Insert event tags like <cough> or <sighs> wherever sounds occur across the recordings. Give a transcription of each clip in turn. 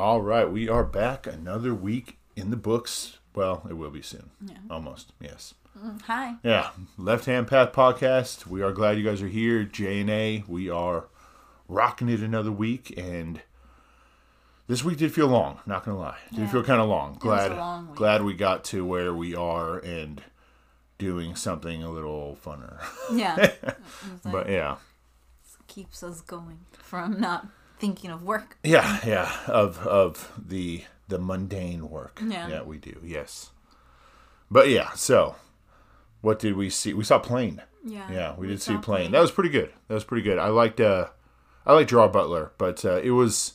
All right, we are back another week in the books. Well, it will be soon. Yeah. Almost. Yes. Mm-hmm. Hi. Yeah. Left Hand Path podcast. We are glad you guys are here. J and A. We are rocking it another week, and this week did feel long. Not gonna lie, did Yeah. feel kind of long. Glad, long glad we got to where we are and doing something a little funner. Yeah. <laughs> Like, but yeah, keeps us going from not thinking of work. yeah, yeah. Of of the the mundane work Yeah. that we do. Yes. But yeah, so what did we see? We saw plane. Yeah. Yeah, we, did see saw plane. That was pretty good. That was pretty good. I liked uh I liked Gerard Butler, but uh, it was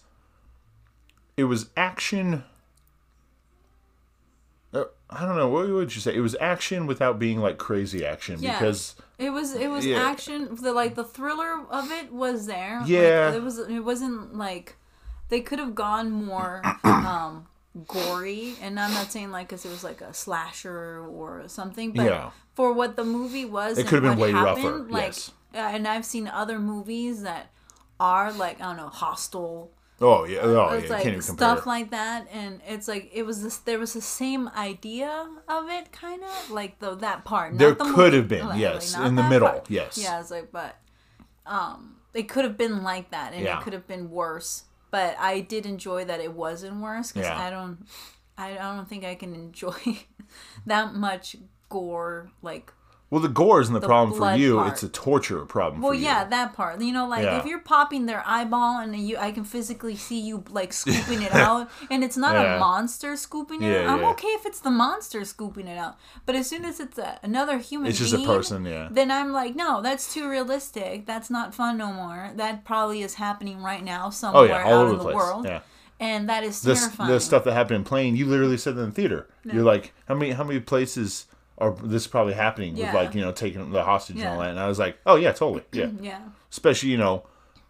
it was action uh, I don't know, what would you say? It was action without being like crazy action Yeah. because It was it was Yeah. action. The like the thriller of it was there. Like, Yeah. it was. It wasn't like they could have gone more <coughs> um gory. And I'm not saying like because it was like a slasher or something. But Yeah. for what the movie was, It could have been way rougher, Like, yes. and I've seen other movies that are like I don't know hostile oh yeah, oh yeah, it's you like can't even compare. stuff like that and it's like it was this there was the same idea of it kind of like the that part There the could have been, like- yes, like, in the middle, part. yes. yeah it's like but um it could have been like that and Yeah. it could have been worse but i did enjoy that it wasn't worse because Yeah. i don't I don't think i can enjoy <laughs> that much gore like Well, the gore isn't the, problem for you; part. it's a torture problem Well, for you. yeah, that part. You know, like Yeah. if you're popping their eyeball and you, I can physically see you like scooping it out, <laughs> and it's not Yeah. a monster scooping it. Yeah, I'm okay if it's the monster scooping it out, but as soon as it's a, another human, It's just a person, yeah. Then I'm like, no, that's too realistic. That's not fun no more. That probably is happening right now Oh somewhere yeah, all out over in the the place. world, Yeah. and that is terrifying. the stuff that happened in plane, you literally said that in the theater. You're like, how many how many places are this is probably happening Yeah. with like you know taking the hostage and all that? And I was like, oh yeah, totally, <clears throat> yeah. yeah. Especially you know,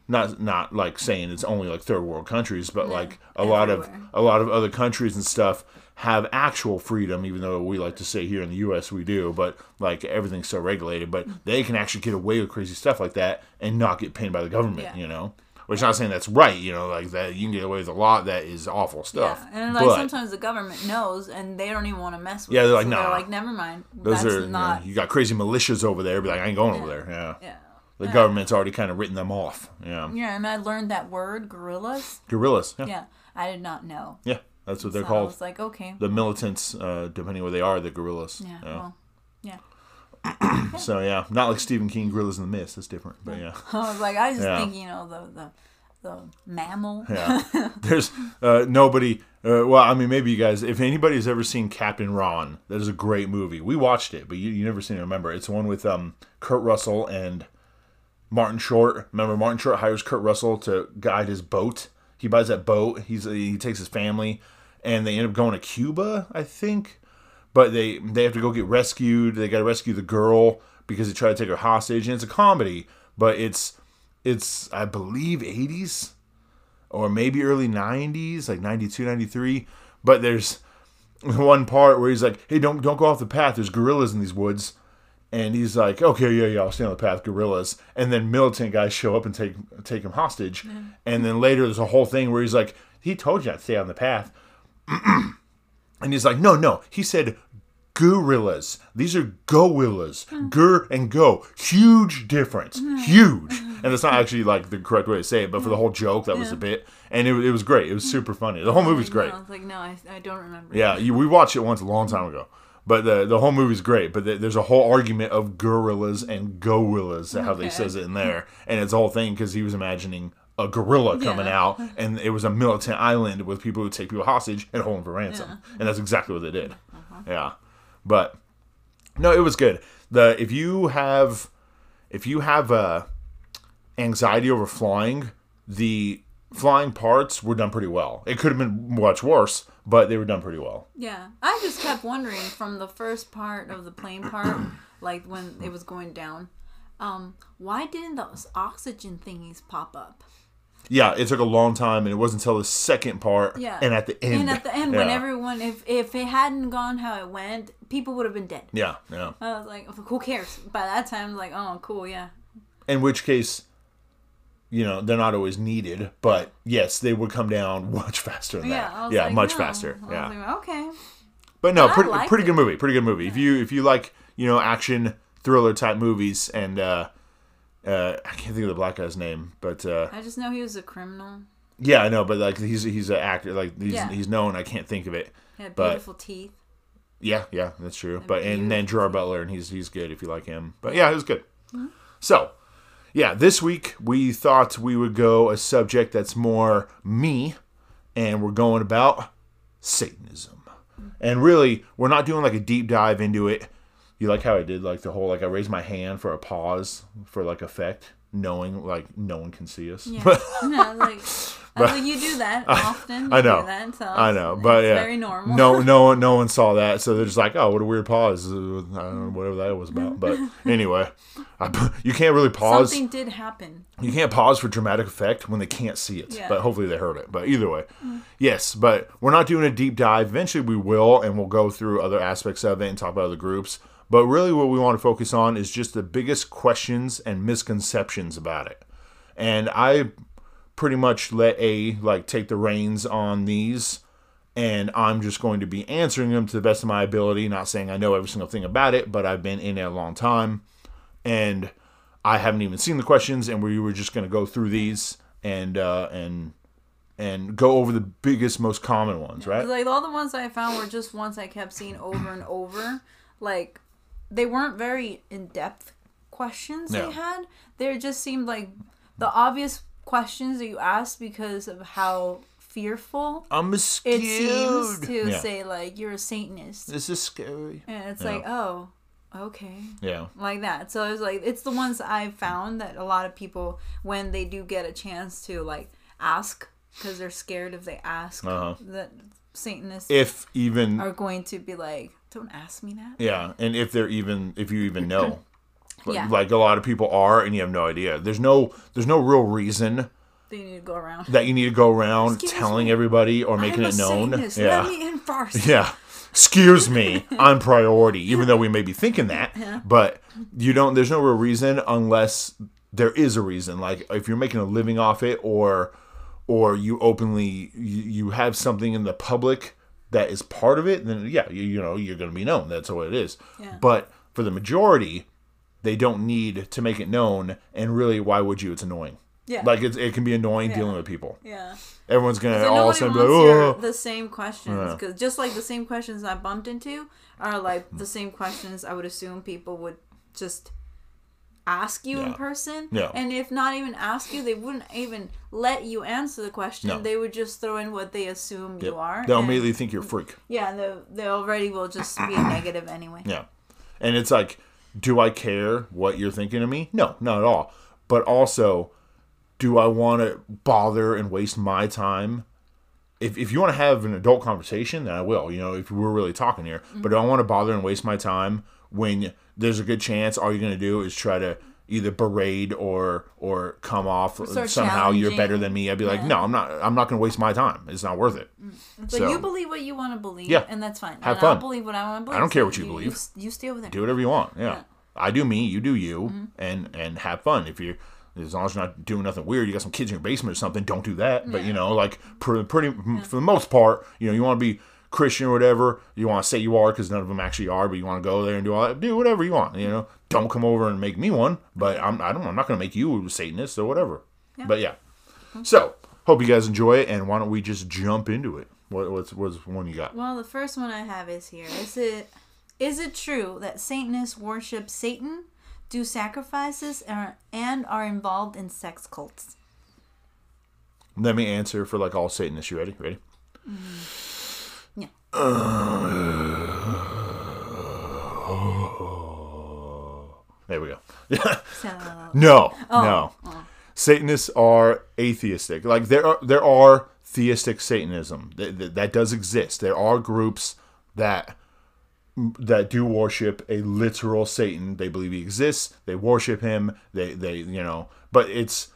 not not like saying it's only like third world countries, but like a lot of a lot of other countries and stuff have actual freedom, even though we like to say here in the U.S. we do, but like everything's so regulated, but mm. they can actually get away with crazy stuff like that and not get pinned by the government, Yeah. you know. Which I'm not saying that's right, you know, like that you can get away with a lot that is awful stuff. Yeah, and like but sometimes the government knows, and they don't even want to mess with. Yeah, they're like, so nah. They're like, never mind. those That's are you, know, you got crazy militias over there, be like, I ain't going over there. Yeah. yeah. The government's already kind of written them off. Yeah. Yeah, and I learned that word, gorillas. Guerrillas. Yeah. yeah. Yeah, I did not know. Yeah, that's what they're so I called. was like, okay. The militants, uh, depending where they are, the guerrillas. Yeah, Yeah. well, yeah. <clears throat> So yeah, not like Stephen King, Gorillas in the Mist. That's different. But yeah. <laughs> I was like, I just Yeah. think, you know, the the the mammal. Yeah. <laughs> There's uh, nobody. Uh, well, I mean, maybe you guys, if anybody's ever seen Captain Ron, that is a great movie. We watched it, but you, you never seen it. Remember, it's the one with um, Kurt Russell and Martin Short. Remember, Martin Short hires Kurt Russell to guide his boat. He buys that boat. He's he takes his family, and they end up going to Cuba, I think. But they they have to go get rescued. They got to rescue the girl because they try to take her hostage, and it's a comedy, but it's it's I believe 80s or maybe early 90s, like 92, 93. But there's <laughs> one part where he's like, "Hey, don't don't go off the path. There's gorillas in these woods." And he's like, "Okay, yeah, yeah, I'll stay on the path. Gorillas." And then militant guys show up and take take him hostage. And then later there's a whole thing where he's like, "He told you not to stay on the path." <clears throat> and he's like, "No, no. He said gorillas. These are gorillas. Gur and go. Huge difference. Huge. And it's not actually like the correct way to say it, but for the whole joke, that was a bit. And it, it was great. It was super funny. The whole movie's great. I was like, no, I, I don't remember. Yeah, you, we watched it once a long time ago. But the the whole movie's great. But the, there's a whole argument of gorillas and gorillas, how they says it in there, and it's a whole thing because he was imagining a gorilla coming Yeah. out, and it was a militant island with people who take people hostage and hold them for ransom, and that's exactly what they did. Uh-huh. Yeah, but no, it was good. The if you have if you have uh, anxiety over flying, the flying parts were done pretty well. It could have been much worse, but they were done pretty well. Yeah, I just kept wondering from the first part of the plane part, <clears throat> like when it was going down, um, why didn't those oxygen thingies pop up? Yeah, it took a long time, and it wasn't until the second part, Yeah, and at the end, and at the end, when everyone, if if it hadn't gone how it went, people would have been dead. yeah, yeah. I was like, who cares? By that time, like, oh, cool, yeah, In which case, you know, they're not always needed, but yes, they would come down <laughs> much faster than Yeah, I that. Yeah, like, much no. faster. Yeah. like, okay. But no, I pretty pretty it. good movie. Pretty good movie. If you if you like, you know, action thriller type movies and uh uh I can't think of the black guy's name, but uh I just know he was a criminal. yeah, I know, but like he's he's an actor like he's Yeah. he's known, I can't think of it. He had But- beautiful teeth. Yeah, yeah, that's true. But and then Gerard Butler, and he's he's good if you like him. But yeah, it was good. So, yeah, this week we thought we would go a subject that's more me, and we're going about Satanism. And really, we're not doing like a deep dive into it. You like how I did like the whole like I raised my hand for a pause for like effect, knowing like no one can see us. Yeah. <laughs> I was I was you do that <laughs> often. I You know. That, so I know, but it's yeah, very normal. No, <laughs> no one, no one saw that, so they're just like, "Oh, what a weird pause." Uh, I don't know, whatever that was about. But <laughs> anyway, I, you can't really pause. Something did happen. You can't pause for dramatic effect when they can't see it. Yeah. But hopefully they heard it. But either way, yes. But we're not doing a deep dive. Eventually we will, and we'll go through other aspects of it and talk about other groups. But really, what we want to focus on is just the biggest questions and misconceptions about it. And I pretty much let A like take the reins on these and I'm just going to be answering them to the best of my ability, not saying I know every single thing about it, but I've been in it a long time and I haven't even seen the questions and we were just going to go through these and uh and and go over the biggest most common ones, right? Like all the ones I found were just ones I kept seeing over and over. Like they weren't very in depth questions they had. They just seemed like the obvious questions that you ask because of how fearful I'm it scared. seems to yeah. say like you're a Satanist. this is scary. And it's Yeah. like, oh, okay. Yeah. Like that. So it's like it's the ones I found that a lot of people when they do get a chance to like ask because they're scared if they ask Uh-huh. that Satanists If even are going to be like, don't ask me that. Yeah, and if they're even if you even know. Like- Yeah. Like a lot of people are and you have no idea. There's no there's no real reason They need to go around. that you need to go around Excuse telling me. everybody or making it known. Satanist. Yeah. Let me in first. Yeah. Excuse me, I'm priority, even though we may be thinking that. But you don't there's no real reason unless there is a reason. Like if you're making a living off it or or you openly you, you have something in the public that is part of it, then yeah, you, you know, you're gonna be known. That's what it is. Yeah. But for the majority, they don't need to make it known and really why would you? It's annoying. Yeah. Like it's, it can be annoying Yeah. dealing with people. Yeah. Everyone's gonna So all of a sudden be like, oh, the same questions Yeah. because just like the same questions I bumped into are like the same questions I would assume people would just ask you in person. Yeah. And if not even ask you, they wouldn't even let you answer the question. No. They would just throw in what they assume you are. they'll immediately think you're a freak. Yeah, they, they already will just be a negative anyway. Yeah. And it's like, do I care what you're thinking of me? No, not at all. But also, do I want to bother and waste my time? If, if you want to have an adult conversation, then I will, you know, if we're really talking here. But do I want to bother and waste my time when there's a good chance all you're going to do is try to either berate or or come off start somehow you're better than me? I'd be like, no, I'm not. I'm not going to waste my time. It's not worth it. But So- you believe what you want to believe, Yeah. and that's fine. Have and fun. I'll believe what I want to believe. I don't care so what you believe. You, stay over there. do whatever you want. Yeah. Yeah. Mm-hmm. I do me, you do you, and and have fun. If you're as long as you're not doing nothing weird, you got some kids in your basement or something, don't do that. But you know, like pr- pretty for the most part, you know, you want to be Christian or whatever. You want to say you are because none of them actually are, but you want to go there and do all that. Do whatever you want. You know, don't come over and make me one. But I'm I don't I'm not gonna make you a Satanist or whatever. But yeah. So hope you guys enjoy it, and why don't we just jump into it? What, what's what's one you got? Well, the first one I have is here. Is it is it true that Satanists worship Satan, do sacrifices, and, are involved in sex cults? Let me answer for like all Satanists. You ready? Ready? Mm-hmm. Yeah. <sighs> Oh. There we go. So <laughs> no, Oh. no. Oh. Satanists are atheistic. Like there are there are theistic Satanism that, that, that does exist. There are groups that that do worship a literal Satan. They believe he exists. They worship him. They they you know, but it's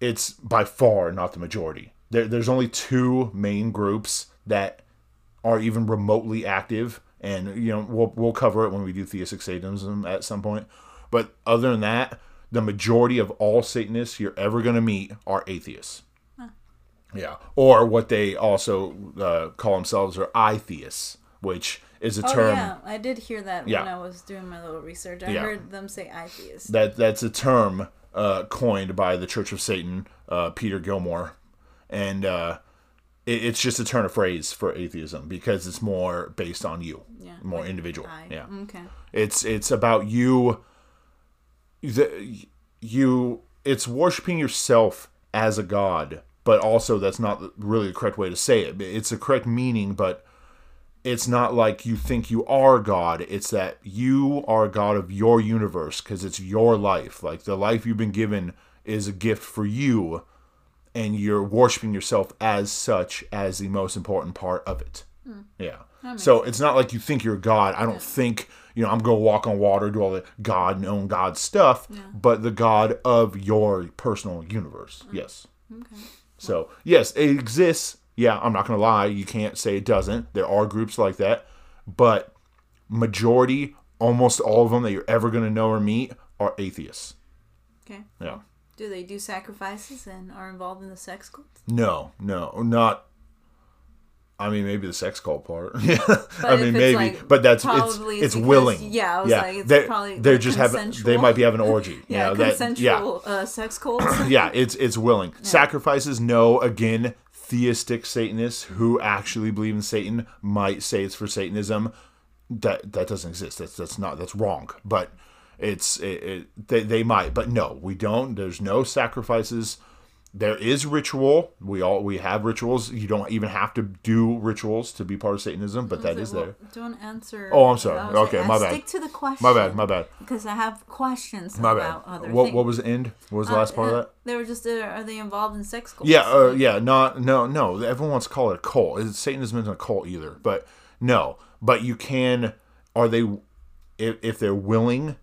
it's by far not the majority. There, there's only two main groups that are even remotely active, and you know we'll we'll cover it when we do theistic Satanism at some point. But other than that, the majority of all Satanists you're ever going to meet are atheists. Yeah, or what they also uh, call themselves are I-theists, which is a Oh term yeah, I did hear that Yeah. when I was doing my little research. I Yeah. heard them say I-theist. that that's a term uh, coined by the Church of Satan, uh, Peter Gilmore, and uh, it, it's just a turn of phrase for atheism because it's more based on you, Yeah, more like individual. I- Yeah, Okay. it's it's about you. The, you it's worshiping yourself as a god, but also that's not really the correct way to say it. It's a correct meaning, but it's not like you think you are God. It's that you are a God of your universe because it's your life. Like the life you've been given is a gift for you, and you're worshiping yourself as such as the most important part of it. Hmm. Yeah. So it's not like you think you're God. I don't think, you know, I'm going to walk on water, do all the God known God stuff, but the God of your personal universe. Mm. Yes. Okay. So, yes, it exists. Yeah, I'm not going to lie. You can't say it doesn't. There are groups like that. But majority, almost all of them that you're ever going to know or meet are atheists. Okay. Yeah. Do they do sacrifices and are involved in the sex cults? No, no, not. I mean, maybe the sex cult part. <laughs> yeah, I mean, maybe, like, but that's it's it's because- willing. yeah, I was like, it's they're, probably, they're just having. They might be having an orgy. <laughs> Yeah, you know, that- consensual uh, sex cults. yeah, <coughs> yeah. It's it's willing. Sacrifices. No, again, theistic Satanists who actually believe in Satan might say it's for Satanism. That that doesn't exist. That's that's not that's wrong. But it's it, it, they they might, but no, we don't. There's no sacrifices. There is ritual. We all we have rituals. You don't even have to do rituals to be part of Satanism, but that is Well, there. Don't answer. Oh, I'm sorry. Okay, like, my uh, bad. Stick to the question. My bad. My bad. Because I have questions My bad. about other What things. what was the end? What was the last part of Uh, that? They were just. Uh, are they involved in sex cults? Yeah, uh, yeah, not no, no. Everyone wants to call it a cult. Satanism isn't a cult either, but no. But you can. Are they? If, if they're willing,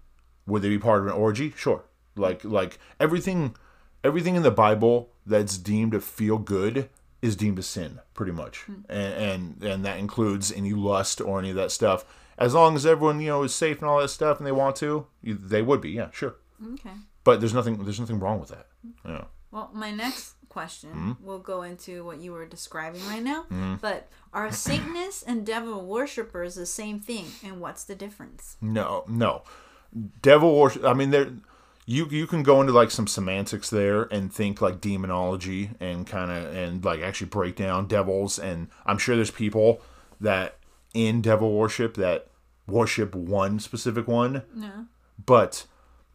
would they be part of an orgy? Sure. Like like everything, everything in the Bible that's deemed to feel good is deemed a sin, pretty much, hmm. and and and that includes any lust or any of that stuff. As long as everyone you know is safe and all that stuff, and they want to, they would be. Yeah, sure. Okay. But there's nothing. There's nothing wrong with that. Hmm. Yeah. Well, my next question Mm-hmm. will go into what you were describing right now. Hmm. But are Satanists and devil worshippers the same thing? And what's the difference? No, no. Devil worship. I mean, there. You you can go into like some semantics there and think like demonology and kind of and like actually break down devils and I'm sure there's people that in devil worship that worship one specific one, No. but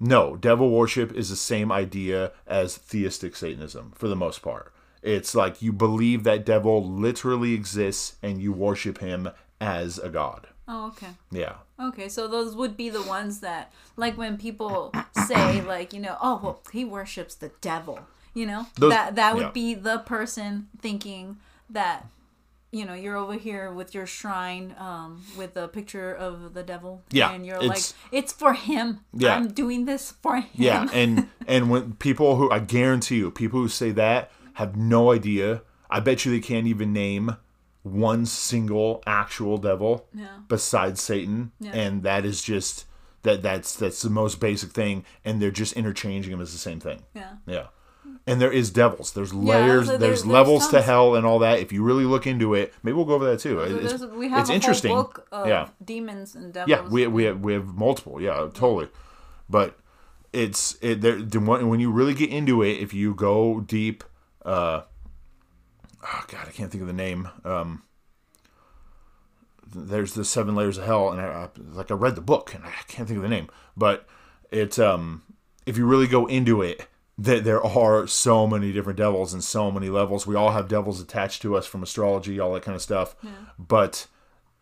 no, devil worship is the same idea as theistic Satanism for the most part. It's like you believe that devil literally exists and you worship him as a god. Oh, okay. Yeah. Okay, so those would be the ones that, like, when people say, <coughs> like, you know, oh, well, he worships the devil. You know, Those- that that would yeah. be the person thinking that, you know, you're over here with your shrine, um, with a picture of the devil. Yeah, and you're it's- like, it's for him. Yeah. I'm doing this for him. Yeah, <laughs> and and when people who I guarantee you, people who say that have no idea. I bet you they can't even name one single actual devil Yeah. besides Satan, Yeah. and that is just that that's that's the most basic thing, and they're just interchanging them as the same thing. yeah. Yeah. And there is devils. There's layers. so there- there's there's levels to hell and all that. If you really look into it, maybe we'll go over that too. It's, we have it's a interesting. whole book of yeah. demons and devils. Yeah, we we have, we have multiple. Yeah, totally. But it's it there when you really get into it, if you go deep. uh Oh God, I can't think of the name. Um There's the seven layers of hell, and I, I like I read the book, and I can't think of the name. But it's um if you really go into it, that there are so many different devils and so many levels. We all have devils attached to us from astrology, all that kind of stuff. But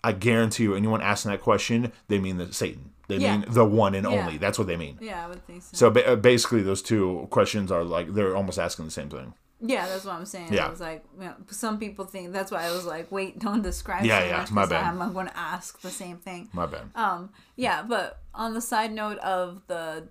I guarantee you, anyone asking that question, they mean the Satan. They Yeah. mean the one and Yeah. only. That's what they mean. Yeah, I would think so. So ba- uh, basically, those two questions are like they're almost asking the same thing. Yeah, that's what I'm saying. Yeah. I was like, you know, some people think that's why I was like, wait, don't describe Yeah, so yeah, much my bad. I'm, I'm going to ask the same thing. My bad. Um, yeah, but on the side note of the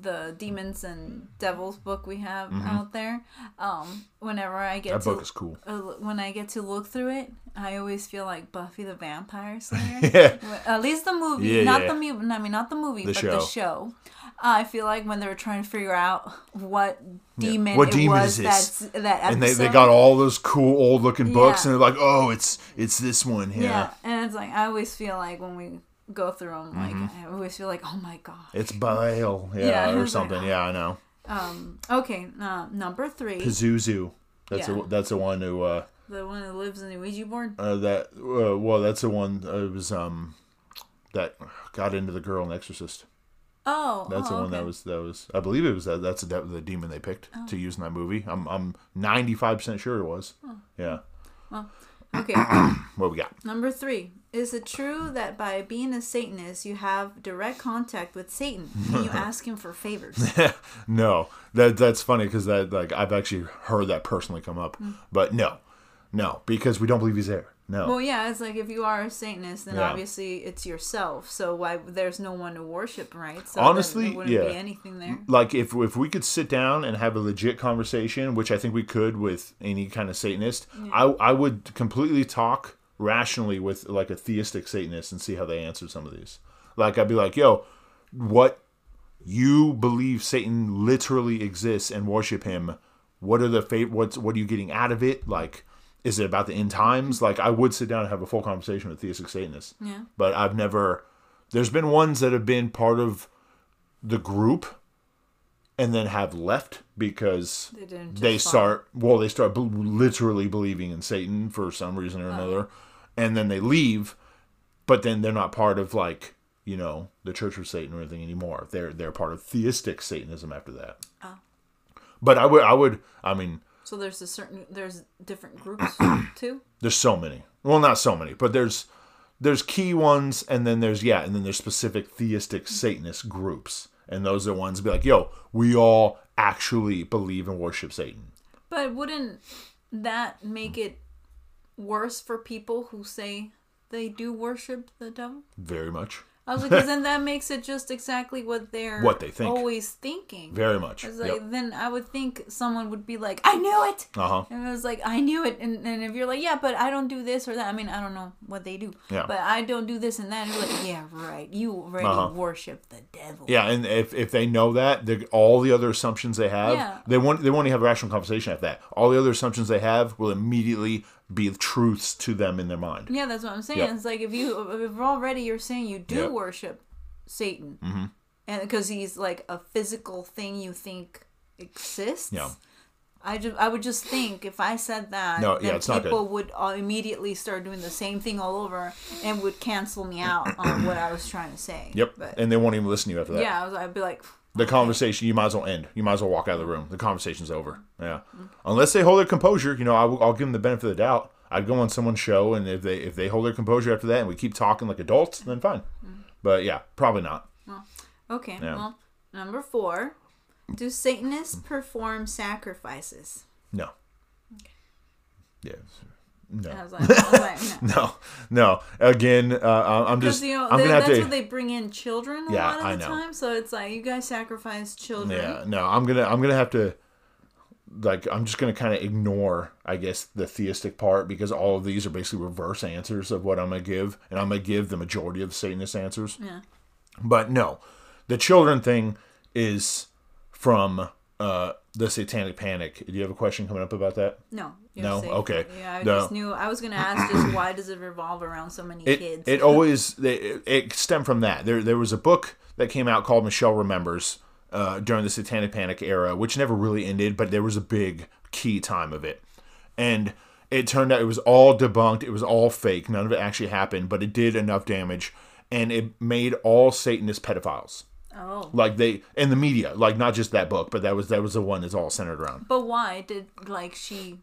the demons and devils book we have Mm-hmm. out there. Um, whenever I get That to book is cool. uh, when I get to look through it, I always feel like Buffy the Vampire <laughs> Slayer. Yeah. At least the movie, Yeah, not yeah. the movie. I mean, not the movie, The but show. the show. I feel like when they were trying to figure out what demon What it demon was is that's this? that episode. And they, they got all those cool old looking books, Yeah. and they're like, oh, it's it's this one. Yeah. yeah. and it's like I always feel like when we go through them, like Mm-hmm. I always feel like, oh my god. It's Bael. Yeah, Yeah, or it's <laughs> like- something. yeah, I know. Um. Okay. Uh, number three, Pazuzu. That's Yeah. the that's the one who uh, the one that lives in the Ouija board. uh that uh, well that's the one uh, it was um that got into the girl in Exorcist. Oh, That's oh, the one that was that was I believe it was that that's the, the demon they picked Oh. to use in that movie. I'm I'm 95 percent sure it was. Yeah. Well, okay. <clears throat> What we got? Number three. Is it true that by being a Satanist, you have direct contact with Satan and you <laughs> ask him for favors? <laughs> no, that that's funny because that like I've actually heard that personally come up, Hmm. but no, no, because we don't believe he's there. No, Well, yeah, it's like if you are a Satanist, then Yeah. obviously it's yourself. So why there's no one to worship, right? So Honestly, there wouldn't yeah. be anything there. like if if we could sit down and have a legit conversation, which I think we could with any kind of Satanist, I I would completely talk rationally with like a theistic Satanist and see how they answer some of these. Like I'd be like, "Yo, what you believe Satan literally exists and worship him? What are the fa- what's what are you getting out of it? Like, is it about the end times? Like, I would sit down and have a full conversation with theistic Satanists. Yeah. But I've never. There's been ones that have been part of the group and then have left because They didn't. they start well they start bel literally believing in satan for some reason or oh. another and then they leave but then they're not part of like you know the church of satan or anything anymore they're they're part of theistic satanism after that Oh. but i would i would i mean So there's a certain there's different <clears throat> groups too. there's so many well not so many but there's there's key ones and then there's yeah and then there's specific theistic satanist groups and those are ones be like yo we all actually believe and worship satan But wouldn't that make it worse for people who say they do worship the devil? very much I was like, 'cause then that makes it just exactly what they're What they think. always thinking. very much It's like Yep. then I would think someone would be like, I knew it. uh-huh And it was like, I knew it. And, and if you're like, yeah, but I don't do this or that. I mean, I don't know what they do. Yeah. But I don't do this and that. And you're like, yeah, right. You already Uh-huh. worship the devil. Yeah, and if, if they know that, all the other assumptions they have, Yeah. they won't they won't even have a rational conversation at that. All the other assumptions they have will immediately be truths to them in their mind. Yeah, that's what I'm saying. Yep. It's like if you, if already you're saying you do Yep. worship Satan, Mm-hmm. and because he's like a physical thing you think exists. Yeah. I just, I would just think if I said that, No, yeah, then it's not good. people would uh, immediately start doing the same thing all over and would cancel me out on what I was trying to say. Yep, But and they won't even listen to you after that. yeah, I was, I'd be like, The conversation, you might as well end. You might as well walk out of the room. The conversation's over. Yeah, unless they hold their composure, you know, I will, I'll give them the benefit of the doubt. I'd go on someone's show, and if they if they hold their composure after that, and we keep talking like adults, then fine. Mm-hmm. But yeah, probably not. okay, Yeah. well, number four, do Satanists perform sacrifices? No. Okay. Yeah. No. I was like, I was like <laughs> no. No, no. Again, uh, I'm just. you know I'm they- gonna have that's to. what they bring in children a Yeah, lot of I the know. time. So it's like you guys sacrifice children. Yeah, no, I'm gonna I'm gonna have to like I'm just gonna kind of ignore I guess the theistic part because all of these are basically reverse answers of what I'm gonna give, and I'm gonna give the majority of the Satanist answers. Yeah. But no, the children thing is from uh, the Satanic Panic. Do you have a question coming up about that? No. No? safe. Okay. Yeah, I No. just knew. I was gonna ask just why does it revolve around so many it, kids? It always it, it stemmed from that. There there was a book that came out called Michelle Remembers uh, during the Satanic Panic era, which never really ended, but there was a big key time of it, and it turned out it was all debunked. It was all fake. None of it actually happened, but it did enough damage, and it made all Satanists pedophiles. Oh. Like they in the media, like not just that book, but that was that was the one that's all centered around. But why did like she?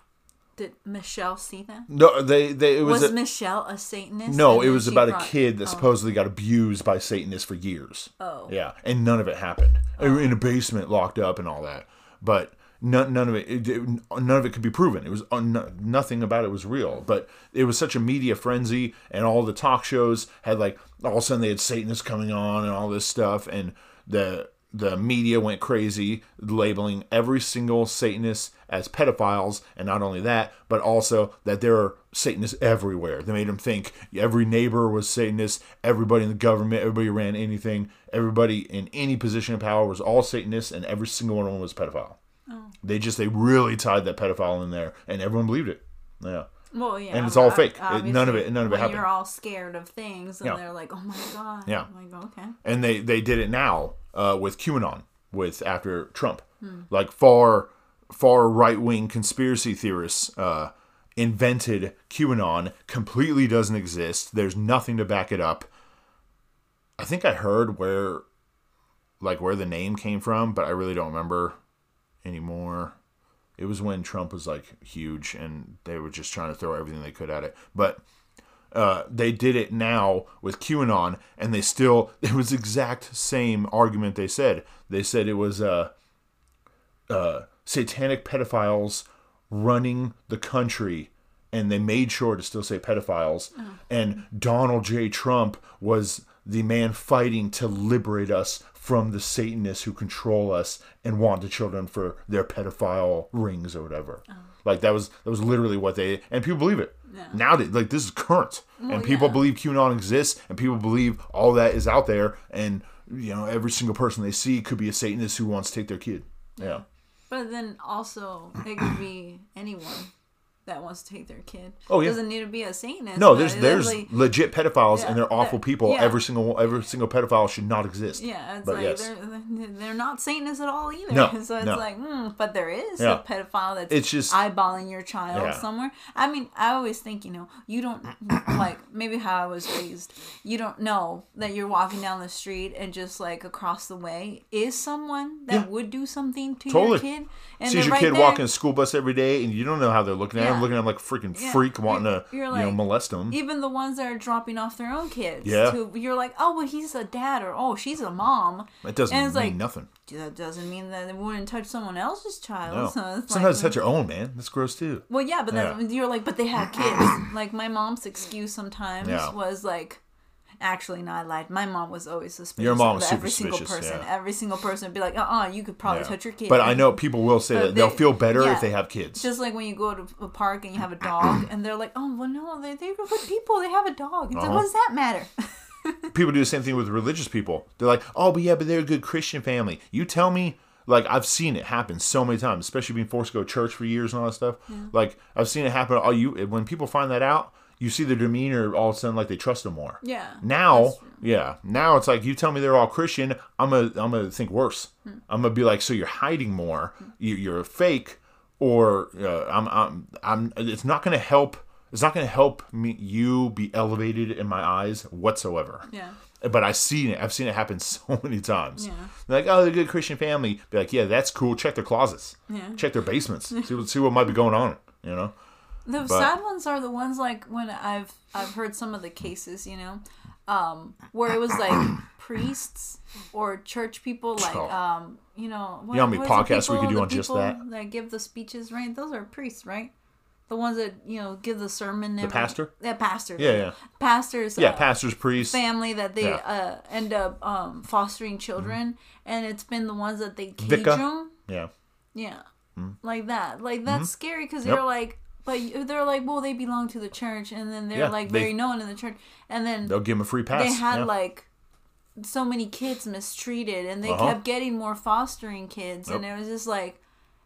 Did Michelle see that? No, they they it was, Was a- Michelle a Satanist? No, it was about brought- a kid that oh. supposedly got abused by Satanists for years. Oh. Yeah, and none of it happened. Were oh. in a basement, locked up, and all that. But none, none of it, it, none of it could be proven. It was uh, un, nothing about it was real. But it was such a media frenzy, and all the talk shows had like all of a sudden they had Satanists coming on and all this stuff, and the the media went crazy labeling every single Satanist as pedophiles, and not only that, but also that there are Satanists everywhere. They made them think every neighbor was Satanist, everybody in the government, everybody ran anything, everybody in any position of power was all Satanists, and every single one of them was pedophile. They just they really tied that pedophile in there, and everyone believed it. Yeah. Well, yeah, And it's all fake. It- none of it- none of it happened. You're all scared of things, and Yeah. they're like, "Oh my god." Yeah. I'm like, okay. and they they did it now uh, with QAnon with after Trump, like far far right wing conspiracy theorists uh, invented QAnon. Completely doesn't exist. There's nothing to back it up. I think I heard where like where the name came from, but I really don't remember anymore. It was when Trump was like huge and they were just trying to throw everything they could at it. But uh, they did it now with QAnon, and they still <laughs> it was exact same argument they said. They said it was uh, uh, satanic pedophiles running the country, and they made sure to still say pedophiles. And Donald J. Trump was the man fighting to liberate us from the Satanists who control us and want the children for their pedophile rings or whatever. Oh. Like that was that was literally what they and people believe it. Now they, like this is current. and people yeah. believe QAnon exists and people believe all that is out there and you know every single person they see could be a Satanist who wants to take their kid. Yeah. But then also, it could be anyone that wants to take their kid. Oh, yeah. Doesn't need to be a Satanist. No, there's there's literally- legit pedophiles Yeah, and they're awful people. yeah. Every single every single pedophile should not exist. Yeah, it's But like yes. they're they're not Satanists at all either. No, <laughs> so it's no. like, hmm, but there is Yeah. a pedophile that's It's just- eyeballing your child somewhere. I mean, I always think, you know, you don't <clears throat> like maybe how I was raised. You don't know that you're walking down the street and just like across the way is someone that would do something to Totally. your kid. And Sees your right kid there. walking a school bus every day, and you don't know how they're looking at him, Yeah. looking at like a freaking Yeah. freak, wanting You're- to you're you know molest him. Even the ones that are dropping off their own kids. Yeah. To, you're like, oh, well, he's a dad, or oh, she's a mom. It doesn't and mean it's like, nothing. That doesn't mean that it wouldn't touch someone else's child. No. <laughs> So it's Sometimes like, touch your own man. That's gross too. Well, yeah, but Yeah. then you're like, but they have kids. <clears throat> like my mom's excuse sometimes was like, actually, no, I lied. My mom was always suspicious. Your mom was super every single person. yeah. Every single person would be like, uh, uh you could probably Yeah. touch your kid. But I know people will say But that they'll feel better yeah. if they have kids. Just like when you go to a park and you have a dog, <clears throat> and they're like, "Oh, well, no, they they're good people. They have a dog." It's like, Uh-huh. what does that matter? <laughs> people do the same thing with religious people. They're like, oh, but yeah, but they're a good Christian family. You tell me, like, I've seen it happen so many times, especially being forced to go to church for years and all that stuff. Like, I've seen it happen. All you when people find that out, you see their demeanor all of a sudden like they trust them more. Yeah, Now, yeah, now it's like you tell me they're all Christian. I'm gonna, I'm gonna think worse. I'm gonna be like, so you're hiding more. You, you're a fake, or uh, I'm, I'm, I'm. It's not gonna help. It's not gonna help me you be elevated in my eyes whatsoever. Yeah. But I've seen it. I've seen it happen <laughs> so many times. Yeah. They're like, oh, they're a good Christian family. Be like, yeah, that's cool. Check their closets. Yeah. Check their basements. <laughs> see what see what might be going on. You know. The sad ones are the ones like when I've I've heard some of the cases, you know, um, where it was like <coughs> priests or church people, like Oh. um, you know, what, know how many what is the podcasts we could do on just that? That give the speeches, right? Those are priests, right? The ones that you know give the sermon. The pastor? Yeah, pastors. Yeah, yeah. Pastors. Yeah, uh, pastors, priests. family that they Yeah. Mm-hmm. uh, end up um, fostering children, and it's been the ones that they cage Vicar. them. Yeah. Yeah, like that. Like that's scary because Mm-hmm. Yep. you're like, but they're like, well, they belong to the church, and then they're Yeah, like they- very known in the church, and then They'll give them a free pass. they had yeah. like so many kids mistreated, and they Uh-huh. kept getting more fostering kids, and it was just like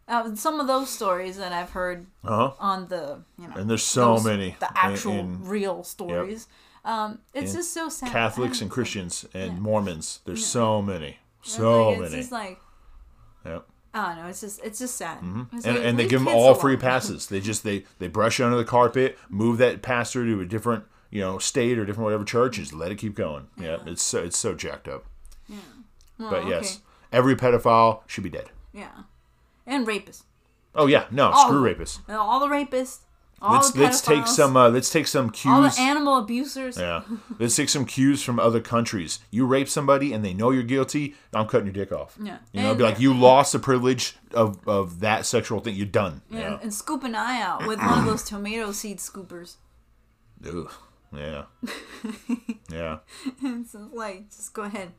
uh, some of those stories that I've heard uh-huh. on the you know And there's so those- many the actual in real stories. Um, it's in just so sad. Catholics and Christians and Mormons. There's so many, so like, it's just like yeah. I don't know. It's just it's just sad. Mm-hmm. And, like, and they give them all free passes. They just they they brush it under the carpet, move that pastor to a different you know state or different whatever church, and just let it keep going. Yeah, it's so it's so jacked up. Well, But yes, okay. every pedophile should be dead. Yeah, and rapists. Oh yeah, no, All screw rapists. All the rapists. All Let's let's take some uh, let's take some All cues. the animal abusers. Yeah, <laughs> let's take some cues from other countries. You rape somebody and they know you're guilty. I'm cutting your dick off. Yeah. you know, And- be like you lost the privilege of of that sexual thing. You're done. Yeah, Yeah. and scoop an eye out with one of those tomato seed scoopers. <clears throat> Ugh. Yeah. <laughs> yeah. It's just like, just go ahead.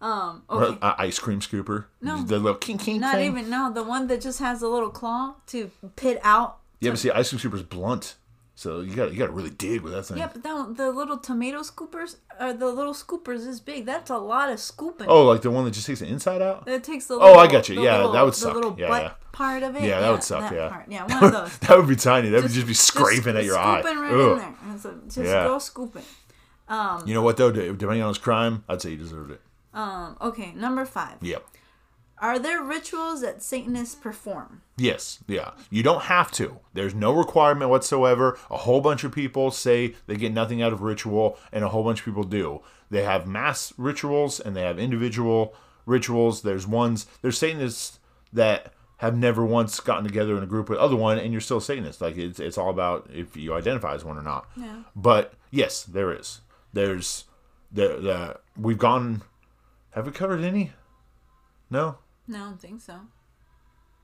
Um, Or, okay. uh, ice cream scooper. No. the little king king Not thing. even no, the one that just has a little claw to pit out. Yeah, but see, ice cream scooper's blunt, so you got you got to really dig with that thing. Yeah, but that, the little tomato scoopers or the little scoopers is big. That's a lot of scooping. Oh, like the one that just takes the inside out. It takes the Little, Oh, I got you. Yeah, little- that would the suck. little Yeah, butt yeah. part of it. Yeah, that would suck, that yeah. part. Yeah, <laughs> one of those. that would be tiny. That would just be scraping Just at your eye. Scooping right Ugh. in there. And so just Yeah. go scooping. You know what though? Depending on his crime, I'd say he deserved it. Um, okay, number five. Yep. Are there rituals that Satanists perform? Yes, yeah. You don't have to. There's no requirement whatsoever. A whole bunch of people say they get nothing out of ritual, and a whole bunch of people do. They have mass rituals and they have individual rituals. There's ones, there's Satanists that have never once gotten together in a group with other one, and you're still Satanist. Like it's it's all about if you identify as one or not. Yeah. But yes, there is. There's the the we've gone. Have we covered any? No, No, I don't think so.